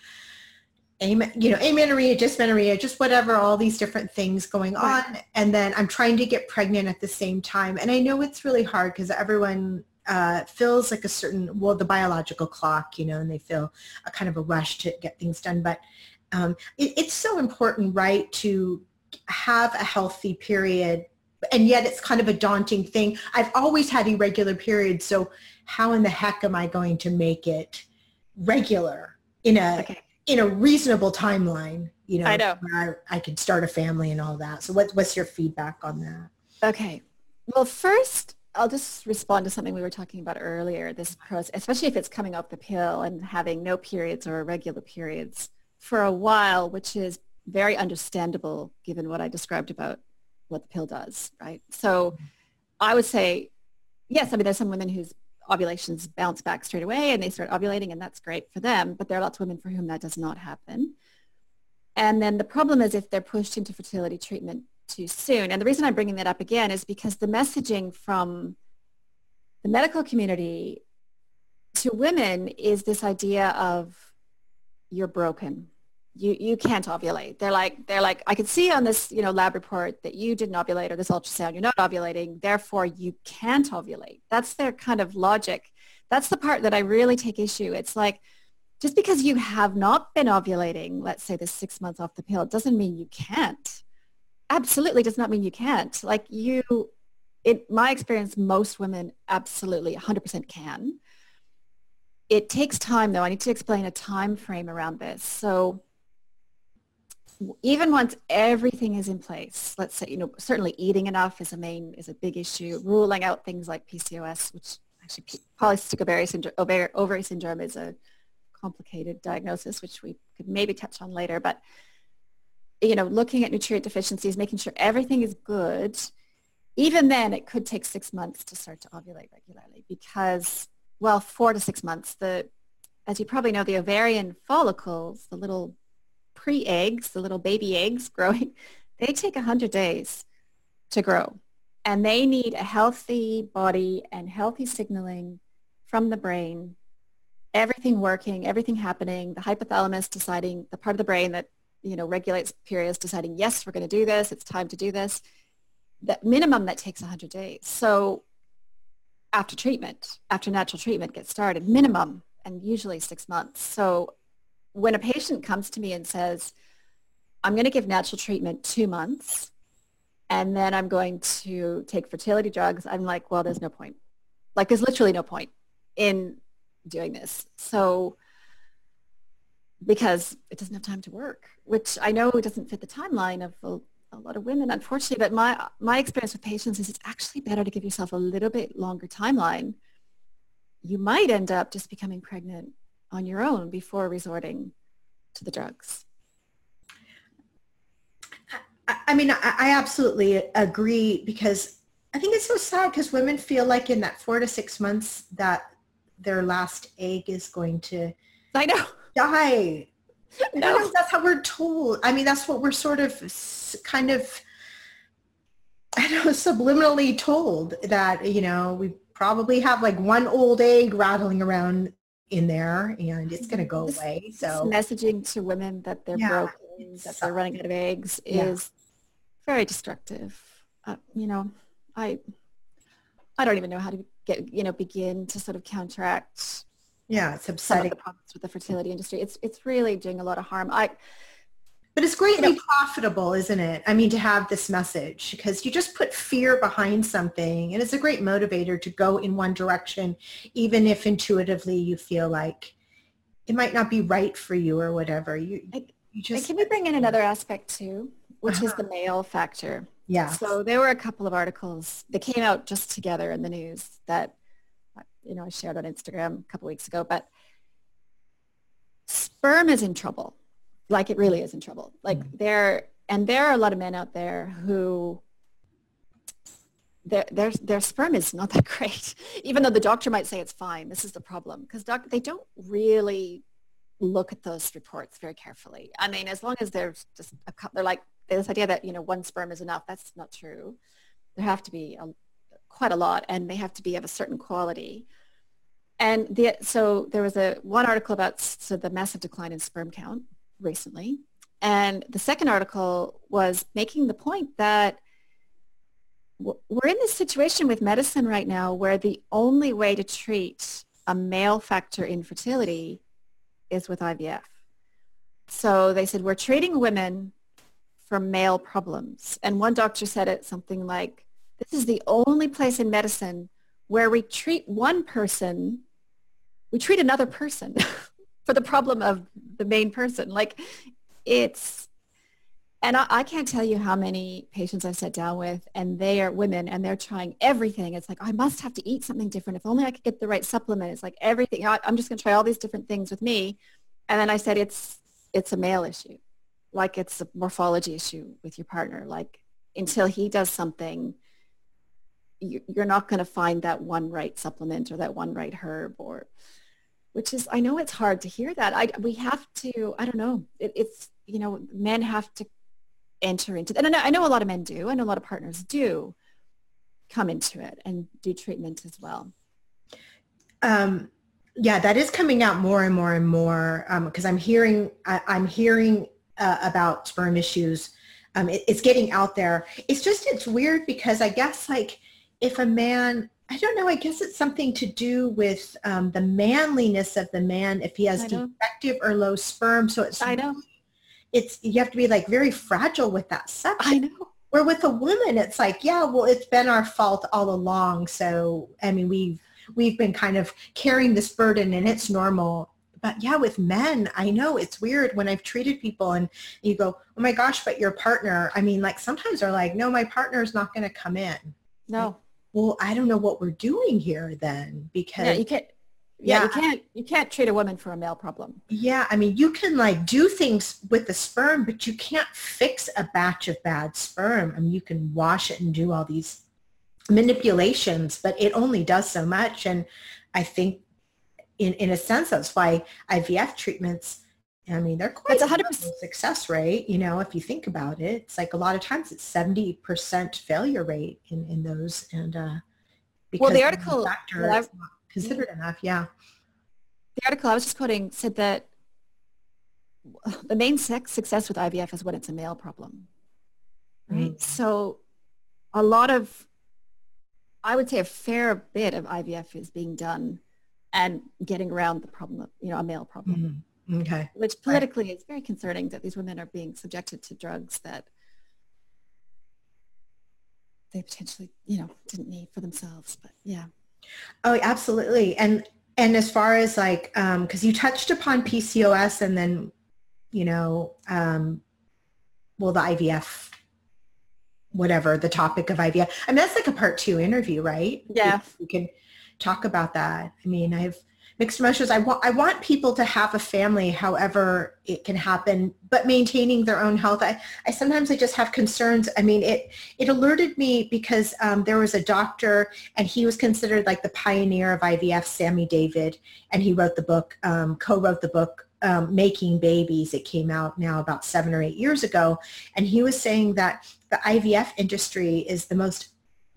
you know, amenorrhea, dysmenorrhea, just whatever, all these different things going right. on. And then I'm trying to get pregnant at the same time. And I know it's really hard because everyone uh, feels like a certain, well, the biological clock, you know, and they feel a kind of a rush to get things done. But um, it, it's so important, right, to have a healthy period. And yet it's kind of a daunting thing. I've always had irregular periods. So how in the heck am I going to make it regular in a okay in a reasonable timeline, you know, I know I, I can start a family and all that. So what, what's your feedback on that? Okay. Well, first, I'll just respond to something we were talking about earlier, this process, especially if it's coming off the pill and having no periods or irregular periods for a while, which is very understandable given what I described about what the pill does, right? So I would say, yes, I mean, there's some women whose ovulations bounce back straight away and they start ovulating and that's great for them. But there are lots of women for whom that does not happen. And then the problem is if they're pushed into fertility treatment too soon. And the reason I'm bringing that up again is because the messaging from the medical community to women is this idea of you're broken you you can't ovulate. They're like they're like I can see on this you know lab report that you didn't ovulate or this ultrasound you're not ovulating. Therefore you can't ovulate. That's their kind of logic. That's the part that I really take issue. It's like just because you have not been ovulating, let's say the six months off the pill, doesn't mean you can't. Absolutely does not mean you can't. Like you, in my experience, most women absolutely 100% can. It takes time though. I need to explain a time frame around this. So even once everything is in place, let's say, you know, certainly eating enough is a main, is a big issue. Ruling out things like PCOS, which actually polycystic ovary syndrome, ovary, ovary syndrome is a complicated diagnosis, which we could maybe touch on later. But, you know, looking at nutrient deficiencies, making sure everything is good, even then it could take six months to start to ovulate regularly because, well, four to six months. The, as you probably know, the ovarian follicles, the little pre-eggs, the little baby eggs growing, they take 100 days to grow. And they need a healthy body and healthy signaling from the brain, everything working, everything happening, the hypothalamus deciding, the part of the brain that, you know, regulates periods deciding, yes, we're going to do this, it's time to do this. The minimum that takes 100 days. So after treatment, after natural treatment gets started, minimum, and usually six months. So when a patient comes to me and says, I'm going to give natural treatment two months, and then I'm going to take fertility drugs, I'm like, well, there's no point. Like there's literally no point in doing this. So because it doesn't have time to work, which I know doesn't fit the timeline of a, a, lot of women, unfortunately. But my, my experience with patients is it's actually better to give yourself a little bit longer timeline. You might end up just becoming pregnant on your own before resorting to the drugs. I mean, I, I absolutely agree because I think it's so sad because women feel like in that four to six months that their last egg is going to I know die. No. that's how we're told. I mean, that's what we're sort of kind of I don't know, subliminally told that, you know, we probably have like one old egg rattling around in there and it's going to go this, away. So messaging to women that they're yeah, broken, that they're running out of eggs is very destructive. Uh, you know, I I don't even know how to get you know begin to sort of counteract. Yeah, it's upsetting. the problems with the fertility industry. It's it's really doing a lot of harm. I. But it's greatly you know, profitable, isn't it? I mean, to have this message because you just put fear behind something, and it's a great motivator to go in one direction, even if intuitively you feel like it might not be right for you or whatever. You, you just. can we bring in another aspect too, which uh-huh. is the male factor? Yeah. So there were a couple of articles that came out just together in the news that, you know, I shared on Instagram a couple weeks ago, but sperm is in trouble. Like it really is in trouble. Like mm-hmm. there, and there are a lot of men out there who their, their, their sperm is not that great, even though the doctor might say it's fine. This is the problem because doc, they don't really look at those reports very carefully. I mean, as long as there's just a couple, they're like, this idea that, you know, one sperm is enough, that's not true. There have to be a, quite a lot and they have to be of a certain quality. And the, so there was a one article about so the massive decline in sperm count recently. And the second article was making the point that we're in this situation with medicine right now where the only way to treat a male factor infertility is with IVF. So they said, we're treating women for male problems. And one doctor said it something like, this is the only place in medicine where we treat one person, we treat another person for the problem of the main person. Like it's, and I, I, can't tell you how many patients I've sat down with and they are women and they're trying everything. It's like, I must have to eat something different. If only I could get the right supplement. It's like everything. I, I'm just going to try all these different things with me. And then I said, it's, it's a male issue like it's a morphology issue with your partner. Like until he does something, you, are not going to find that one right supplement or that one right herb or, which is, I know it's hard to hear that. I, we have to, I don't know, it, it's, you know, men have to enter into, and I know, I know a lot of men do, know a lot of partners do come into it and do treatment as well. Um, yeah, that is coming out more and more and more because um, I'm hearing I, am hearing uh, about sperm issues. Um, it, it's getting out there. It's just, it's weird because I guess like if a man, I don't know, I guess it's something to do with um, the manliness of the man if he has defective or low sperm. So it's, I know. It's, you have to be like very fragile with that section. I know. Where with a woman, it's like, yeah, well, it's been our fault all along. So, I mean, we've, we've been kind of carrying this burden and it's normal but yeah, with men, I know it's weird when I've treated people and you go, oh my gosh, but your partner, I mean, like sometimes they're like, no, my partner is not going to come in. No. Like, well, I don't know what we're doing here then because yeah, you can't, yeah, yeah, you can't you can't treat a woman for a male problem. Yeah, I mean, you can like do things with the sperm, but you can't fix a batch of bad sperm. I mean, you can wash it and do all these manipulations, but it only does so much. And I think in, in a sense, that's why IVF treatments, I mean, they're quite a 100% success rate. You know, if you think about it, it's like a lot of times it's 70% failure rate in, in those. And uh, because well, the article is not considered enough. Yeah. The article I was just quoting said that the main sex success with IVF is when it's a male problem. Right. Mm. So a lot of I would say a fair bit of IVF is being done and getting around the problem of, you know, a male problem. Mm-hmm. Okay. Which politically right. is very concerning that these women are being subjected to drugs that they potentially, you know, didn't need for themselves. But yeah. Oh, absolutely. And and as far as like, um, because you touched upon PCOS and then, you know, um, well, the IVF, whatever the topic of IVF. I mean, that's like a part two interview, right? Yeah. We can talk about that. I mean, I've mixed emotions. I want I want people to have a family, however it can happen, but maintaining their own health. I, I sometimes I just have concerns. I mean, it it alerted me because um, there was a doctor, and he was considered like the pioneer of IVF, Sami David, and he wrote the book, um, co-wrote the book. Um, making babies it came out now about seven or eight years ago and he was saying that the ivf industry is the most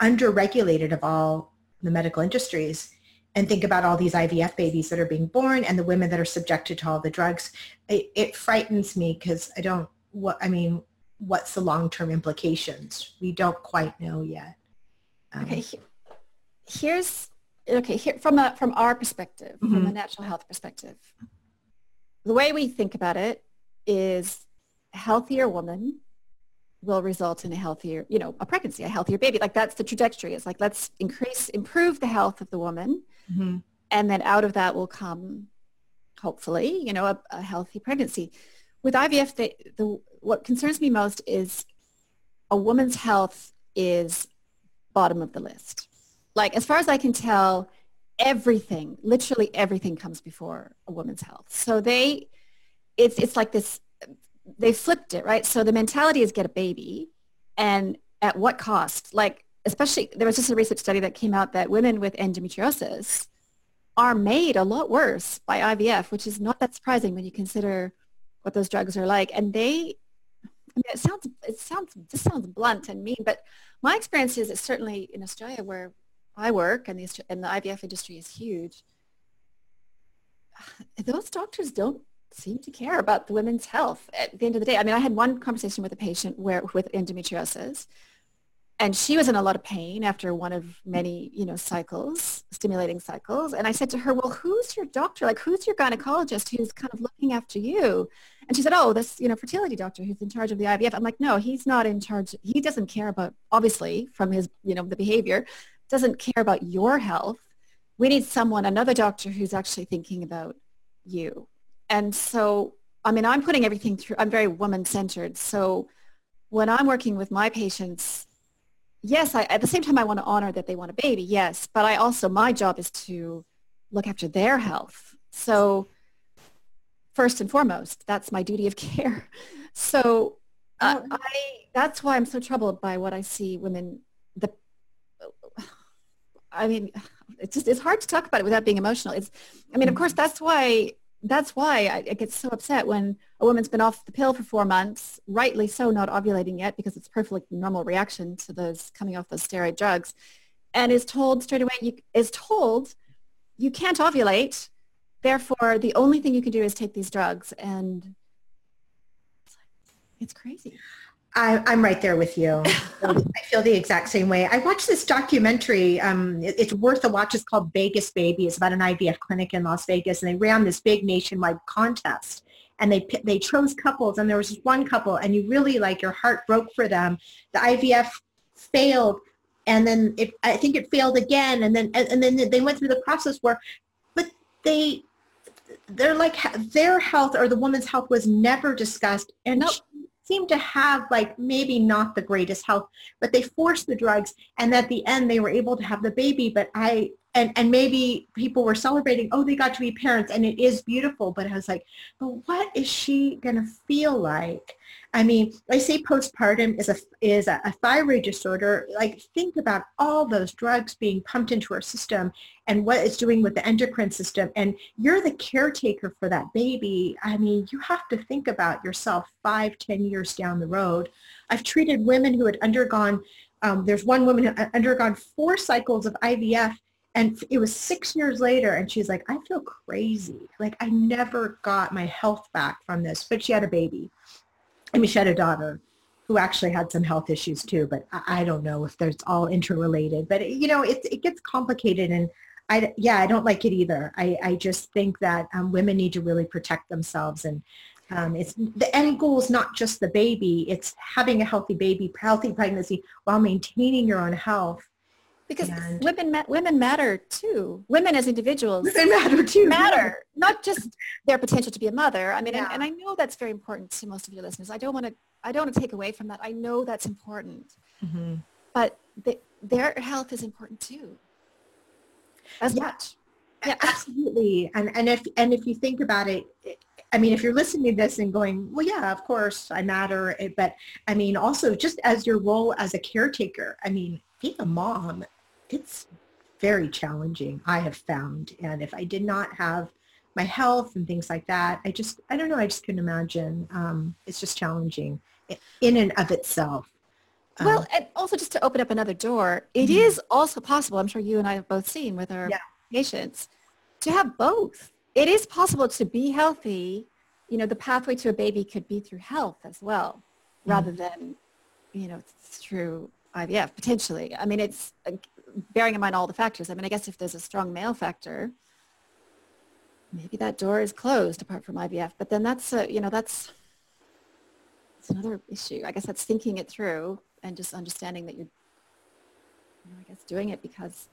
underregulated of all the medical industries and think about all these IVF babies that are being born and the women that are subjected to all the drugs. It, it frightens me because I don't, what, I mean, what's the long-term implications? We don't quite know yet. Um, okay, here's, okay, here, from, a, from our perspective, mm-hmm. from a natural health perspective, the way we think about it is a healthier woman will result in a healthier, you know, a pregnancy, a healthier baby. Like that's the trajectory. It's like, let's increase, improve the health of the woman. Mm-hmm. And then out of that will come, hopefully, you know, a, a healthy pregnancy. With IVF, the, the, what concerns me most is a woman's health is bottom of the list. Like, as far as I can tell, everything, literally everything comes before a woman's health. So they, it's, it's like this they flipped it, right? So the mentality is get a baby and at what cost? Like, especially, there was just a recent study that came out that women with endometriosis are made a lot worse by IVF, which is not that surprising when you consider what those drugs are like. And they, I mean, it sounds, it sounds, this sounds blunt and mean, but my experience is that certainly in Australia where I work and the, and the IVF industry is huge, those doctors don't seem to care about the women's health at the end of the day. I mean, I had one conversation with a patient where with endometriosis, and she was in a lot of pain after one of many, you know, cycles, stimulating cycles. And I said to her, well, who's your doctor? Like, who's your gynecologist who's kind of looking after you? And she said, oh, this, you know, fertility doctor who's in charge of the IVF. I'm like, no, he's not in charge. He doesn't care about, obviously, from his, you know, the behavior, doesn't care about your health. We need someone, another doctor who's actually thinking about you and so, I mean, I'm putting everything through, I'm very woman-centered. So when I'm working with my patients, yes, I, at the same time, I want to honor that they want a baby, yes, but I also, my job is to look after their health. So first and foremost, that's my duty of care. So uh, I, that's why I'm so troubled by what I see women, the, I mean, it's just, it's hard to talk about it without being emotional. It's, I mean, of course, that's why that's why I, I, get so upset when a woman's been off the pill for four months, rightly so, not ovulating yet because it's perfectly normal reaction to those coming off those steroid drugs, and is told straight away, you, is told you can't ovulate, therefore the only thing you can do is take these drugs, and it's, it's crazy. I, am right there with you. I feel the exact same way. I watched this documentary. Um, it, it's worth a watch. It's called Vegas Baby. It's about an IVF clinic in Las Vegas, and they ran this big nationwide contest. And they they chose couples, and there was one couple, and you really like your heart broke for them. The IVF failed, and then it, I think it failed again, and then and, and then they went through the process where, but they they're like their health or the woman's health was never discussed and nope seemed to have like maybe not the greatest health, but they forced the drugs and at the end they were able to have the baby. But I, and, and maybe people were celebrating, oh, they got to be parents and it is beautiful. But I was like, but what is she going to feel like? I mean, I say postpartum is a is a, a, thyroid disorder. Like think about all those drugs being pumped into our system and what it's doing with the endocrine system. And you're the caretaker for that baby. I mean, you have to think about yourself five, ten years down the road. I've treated women who had undergone. Um, there's one woman who had undergone four cycles of IVF and it was six years later and she's like i feel crazy like i never got my health back from this but she had a baby I mean, she had a daughter. who actually had some health issues too, but I, I don't know if there's all interrelated. But it, you know, it it gets complicated, and I yeah, I don't like it either. I I just think that um, women need to really protect themselves, and um, it's the end goal is not just the baby; it's having a healthy baby, healthy pregnancy, while maintaining your own health. Because and women ma- women matter too. Women as individuals women matter too. Matter not just their potential to be a mother. I mean, yeah. and, and I know that's very important to most of your listeners. I don't want to I don't want to take away from that. I know that's important. Mm-hmm. But the, their health is important too. As yeah. much. Yeah, absolutely. And and if and if you think about it, I mean, if you're listening to this and going, well, yeah, of course I matter, but I mean, also just as your role as a caretaker, I mean, being a mom, it's very challenging, I have found. And if I did not have my health and things like that, I just, I don't know, I just couldn't imagine. Um, it's just challenging in and of itself. Well, um, and also just to open up another door, it mm-hmm. is also possible, I'm sure you and I have both seen with our yeah. patients, to have both. It is possible to be healthy. You know, the pathway to a baby could be through health as well, mm-hmm. rather than, you know, through IVF, potentially. I mean, it's bearing in mind all the factors. I mean, I guess if there's a strong male factor, maybe that door is closed apart from IVF. But then that's, a, you know, that's that's another issue. I guess that's thinking it through and just understanding that you're, you know, I guess doing it because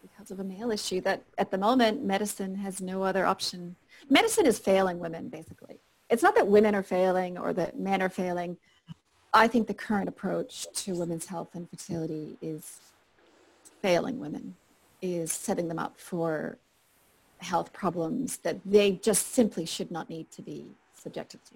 because of a male issue that at the moment medicine has no other option. Medicine is failing women basically. It's not that women are failing or that men are failing. I think the current approach to women's health and fertility is failing women, is setting them up for health problems that they just simply should not need to be subjected to.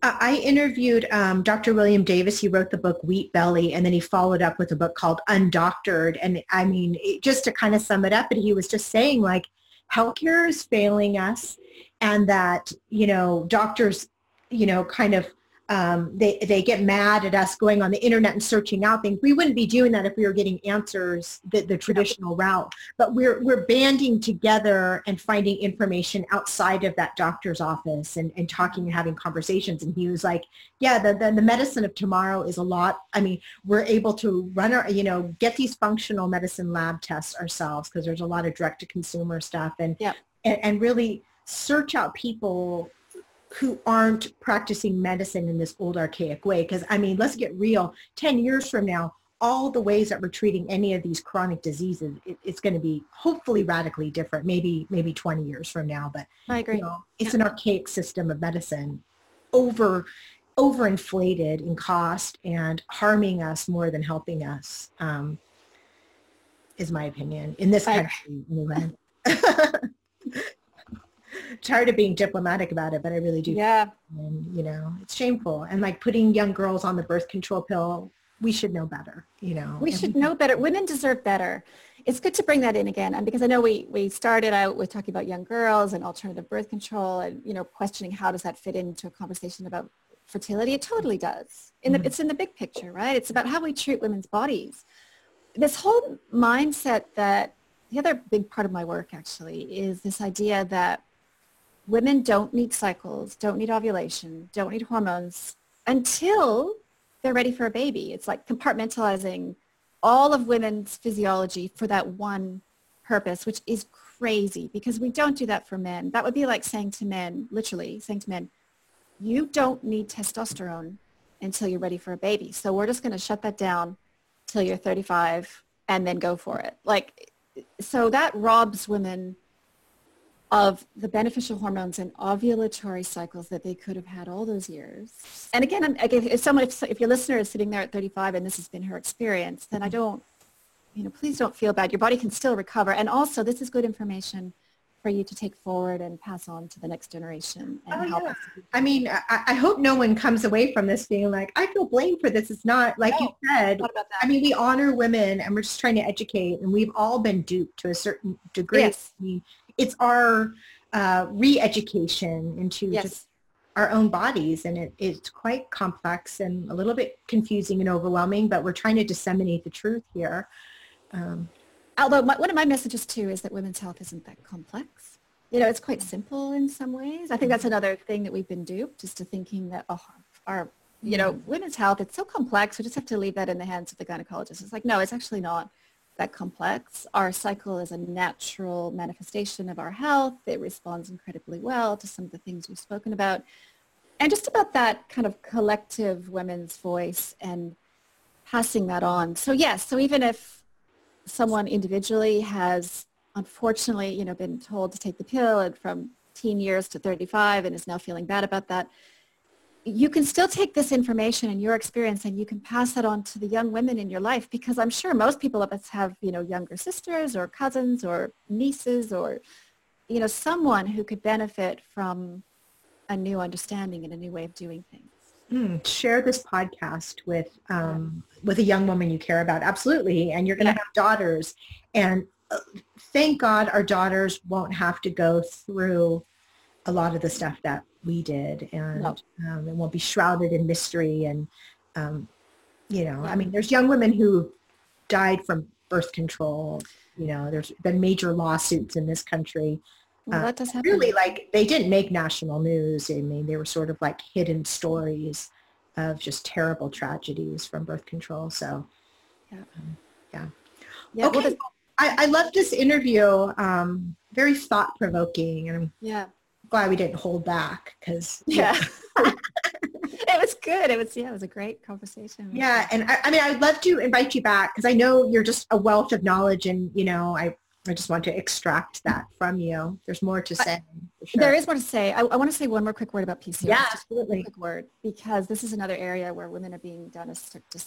I interviewed um, Dr. William Davis. He wrote the book Wheat Belly, and then he followed up with a book called Undoctored. And I mean, it, just to kind of sum it up, and he was just saying like, healthcare is failing us, and that you know doctors, you know, kind of um, they, they get mad at us going on the internet and searching out things. We wouldn't be doing that if we were getting answers the, the traditional route. But we're, we're banding together and finding information outside of that doctor's office and, and talking and having conversations. And he was like, yeah, the, the, the medicine of tomorrow is a lot. I mean, we're able to run our, you know, get these functional medicine lab tests ourselves because there's a lot of direct to consumer stuff and, yep. and, and really search out people who aren't practicing medicine in this old archaic way. Because I mean, let's get real. 10 years from now, all the ways that we're treating any of these chronic diseases, it, it's going to be hopefully radically different. Maybe maybe 20 years from now, but I agree. You know, it's yeah. an archaic system of medicine, over overinflated in cost and harming us more than helping us. Um, is my opinion in this country. tired of being diplomatic about it, but I really do. Yeah. And, you know, it's shameful. And like putting young girls on the birth control pill, we should know better, you know. We should know better. Women deserve better. It's good to bring that in again. And because I know we, we started out with talking about young girls and alternative birth control and, you know, questioning how does that fit into a conversation about fertility. It totally does. In the, mm-hmm. It's in the big picture, right? It's about how we treat women's bodies. This whole mindset that the other big part of my work actually is this idea that women don't need cycles, don't need ovulation, don't need hormones until they're ready for a baby. It's like compartmentalizing all of women's physiology for that one purpose, which is crazy because we don't do that for men. That would be like saying to men, literally saying to men, you don't need testosterone until you're ready for a baby. So we're just going to shut that down till you're 35 and then go for it. Like, so that robs women of the beneficial hormones and ovulatory cycles that they could have had all those years. And again, if someone, if, if your listener is sitting there at 35 and this has been her experience, then I don't, you know, please don't feel bad. Your body can still recover. And also, this is good information for you to take forward and pass on to the next generation and oh, help yeah. I mean, I, I, hope no one comes away from this being like, I feel blamed for this. It's not like no, you said. I mean, we honor women and we're just trying to educate and we've all been duped to a certain degree. Yes. It's our uh, re-education into yes. just our own bodies and it, it's quite complex and a little bit confusing and overwhelming but we're trying to disseminate the truth here um, although my, one of my messages too is that women's health isn't that complex you know it's quite simple in some ways i think that's another thing that we've been duped just to thinking that oh, our you know, mm. women's health, it's so complex. We just have to leave that in the hands of the gynecologist. It's like, no, it's actually not that complex. Our cycle is a natural manifestation of our health. It responds incredibly well to some of the things we've spoken about. And just about that kind of collective women's voice and passing that on. So yes, so even if someone individually has unfortunately, you know, been told to take the pill and from teen years to 35 and is now feeling bad about that, you can still take this information and your experience and you can pass that on to the young women in your life because I'm sure most people of us have, you know, younger sisters or cousins or nieces or, you know, someone who could benefit from a new understanding and a new way of doing things. Mm, share this podcast with um, with a young woman you care about, absolutely. And you're going to yeah. have daughters, and uh, thank God our daughters won't have to go through a lot of the stuff that we did and no. um, it won't be shrouded in mystery and um, you know i mean there's young women who died from birth control you know there's been major lawsuits in this country. Well, that does happen. really like they didn't make national news. I mean they were sort of like hidden stories of just terrible tragedies from birth control. So yeah. um, yeah, yeah okay. well, I, I love this interview um, very thought provoking and yeah glad we didn't hold back because yeah. it was good. It was yeah, it was a great conversation. Yeah, and I, I mean, I'd love to invite you back because I know you're just a wealth of knowledge, and you know, I I just want to extract that from you. There's more to say. Sure. There is more to say. I, I, want to say one more quick word about PCOS. Yeah, absolutely. quick word because this is another area where women are being done a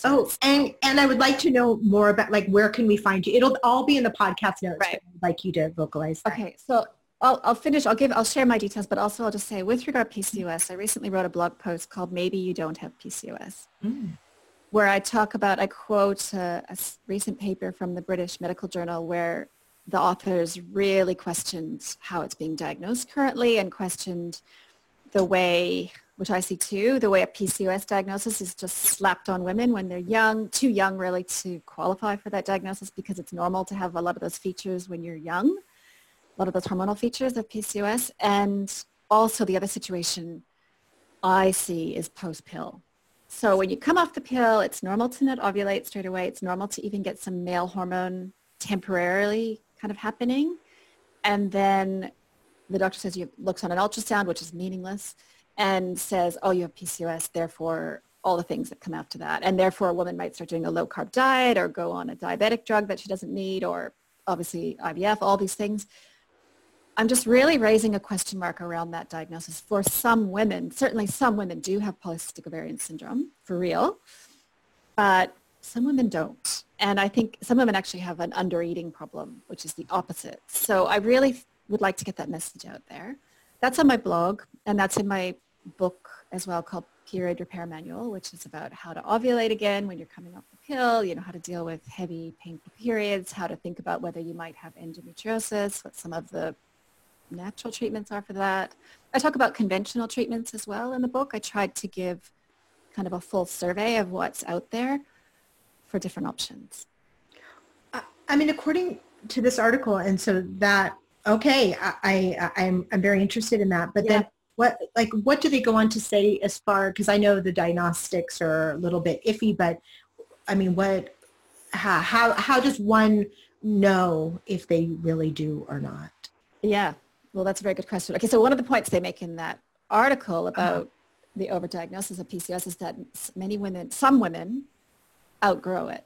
Oh, and and I would like to know more about like where can we find you? It'll all be in the podcast notes. Right. I'd like you to vocalize. That. Okay, so I'll, I'll finish. I'll give. I'll share my details, but also I'll just say, with regard to PCOS, I recently wrote a blog post called "Maybe You Don't Have PCOS," mm. where I talk about. I quote a, a recent paper from the British Medical Journal where the authors really questioned how it's being diagnosed currently and questioned the way, which I see too, the way a PCOS diagnosis is just slapped on women when they're young, too young really to qualify for that diagnosis because it's normal to have a lot of those features when you're young lot of those hormonal features of PCOS. And also the other situation I see is post-pill. So when you come off the pill, it's normal to not ovulate straight away. It's normal to even get some male hormone temporarily kind of happening. And then the doctor says you looks on an ultrasound, which is meaningless, and says, oh, you have PCOS, therefore all the things that come after that. And therefore a woman might start doing a low carb diet or go on a diabetic drug that she doesn't need or obviously IVF, all these things. I'm just really raising a question mark around that diagnosis. For some women, certainly some women do have polycystic ovarian syndrome, for real, but some women don't. And I think some women actually have an under-eating problem, which is the opposite. So I really would like to get that message out there. That's on my blog, and that's in my book as well called Period Repair Manual, which is about how to ovulate again when you're coming off the pill, you know, how to deal with heavy, painful periods, how to think about whether you might have endometriosis, what some of the natural treatments are for that. I talk about conventional treatments as well in the book. I tried to give kind of a full survey of what's out there for different options. I mean, according to this article, and so that, okay, I, I, I'm, I'm very interested in that, but yeah. then what, like, what do they go on to say as far, because I know the diagnostics are a little bit iffy, but I mean, what, how, how, how does one know if they really do or not? Yeah, well, that's a very good question. Okay, so one of the points they make in that article uh-huh. about uh-huh. the overdiagnosis of PCOS is that many women, some women, outgrow it.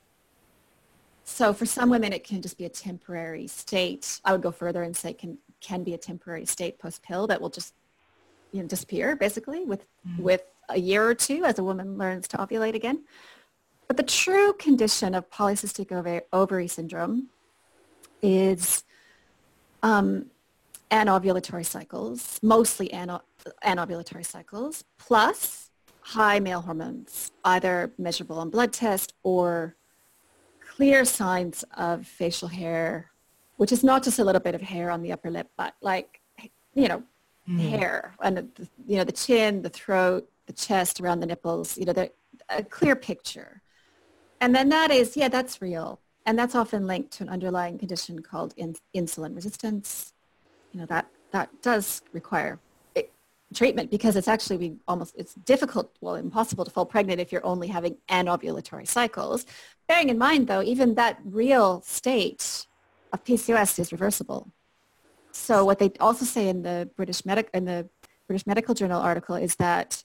So for some women, it can just be a temporary state. I would go further and say can can be a temporary state post pill that will just you know disappear basically with mm-hmm. with a year or two as a woman learns to ovulate again. But the true condition of polycystic ovary syndrome is um, anovulatory cycles, mostly anovulatory cycles, plus high male hormones, either measurable on blood test or clear signs of facial hair, which is not just a little bit of hair on the upper lip, but like, you know, mm. hair and, the, you know, the chin, the throat, the chest, around the nipples, you know, a clear picture. And then that is, yeah, that's real. And that's often linked to an underlying condition called in, insulin resistance, you know, that, that does require treatment because it's actually we almost it's difficult well impossible to fall pregnant if you're only having anovulatory cycles. Bearing in mind though even that real state of pcos is reversible. So what they also say in the british medic in the british medical journal article is that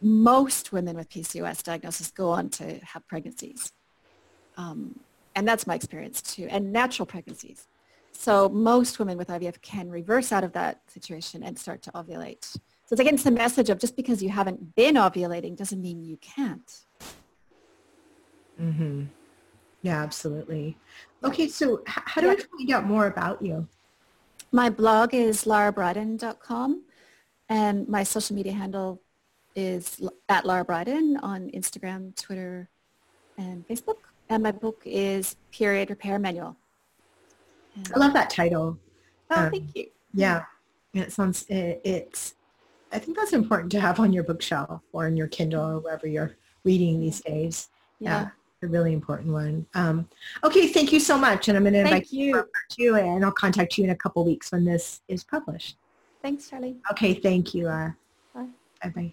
most women with pcos diagnosis go on to have pregnancies. Um, and that's my experience too and natural pregnancies so most women with IVF can reverse out of that situation and start to ovulate. So it's again, it's the message of just because you haven't been ovulating doesn't mean you can't. Mm-hmm. Yeah, absolutely. Okay, so how do yeah. I find out more about you? My blog is larabriden.com and my social media handle is at Lara Briden on Instagram, Twitter, and Facebook. And my book is Period Repair Manual. I love that title. Oh, um, thank you. Yeah. it sounds, it, it's, I think that's important to have on your bookshelf or in your Kindle or wherever you're reading these days. Yeah. yeah a really important one. Um, okay, thank you so much. And I'm going to invite you to and I'll contact you in a couple weeks when this is published. Thanks, Charlie. Okay, thank you. Uh, Bye. Bye-bye.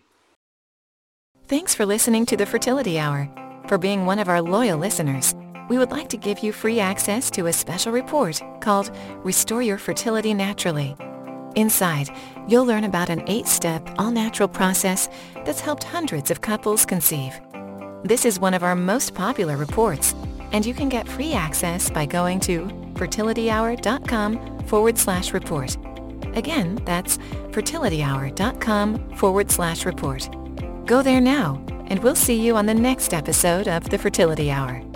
Thanks for listening to the Fertility Hour, for being one of our loyal listeners we would like to give you free access to a special report called Restore Your Fertility Naturally. Inside, you'll learn about an eight-step, all-natural process that's helped hundreds of couples conceive. This is one of our most popular reports, and you can get free access by going to fertilityhour.com forward slash report. Again, that's fertilityhour.com forward slash report. Go there now, and we'll see you on the next episode of the Fertility Hour.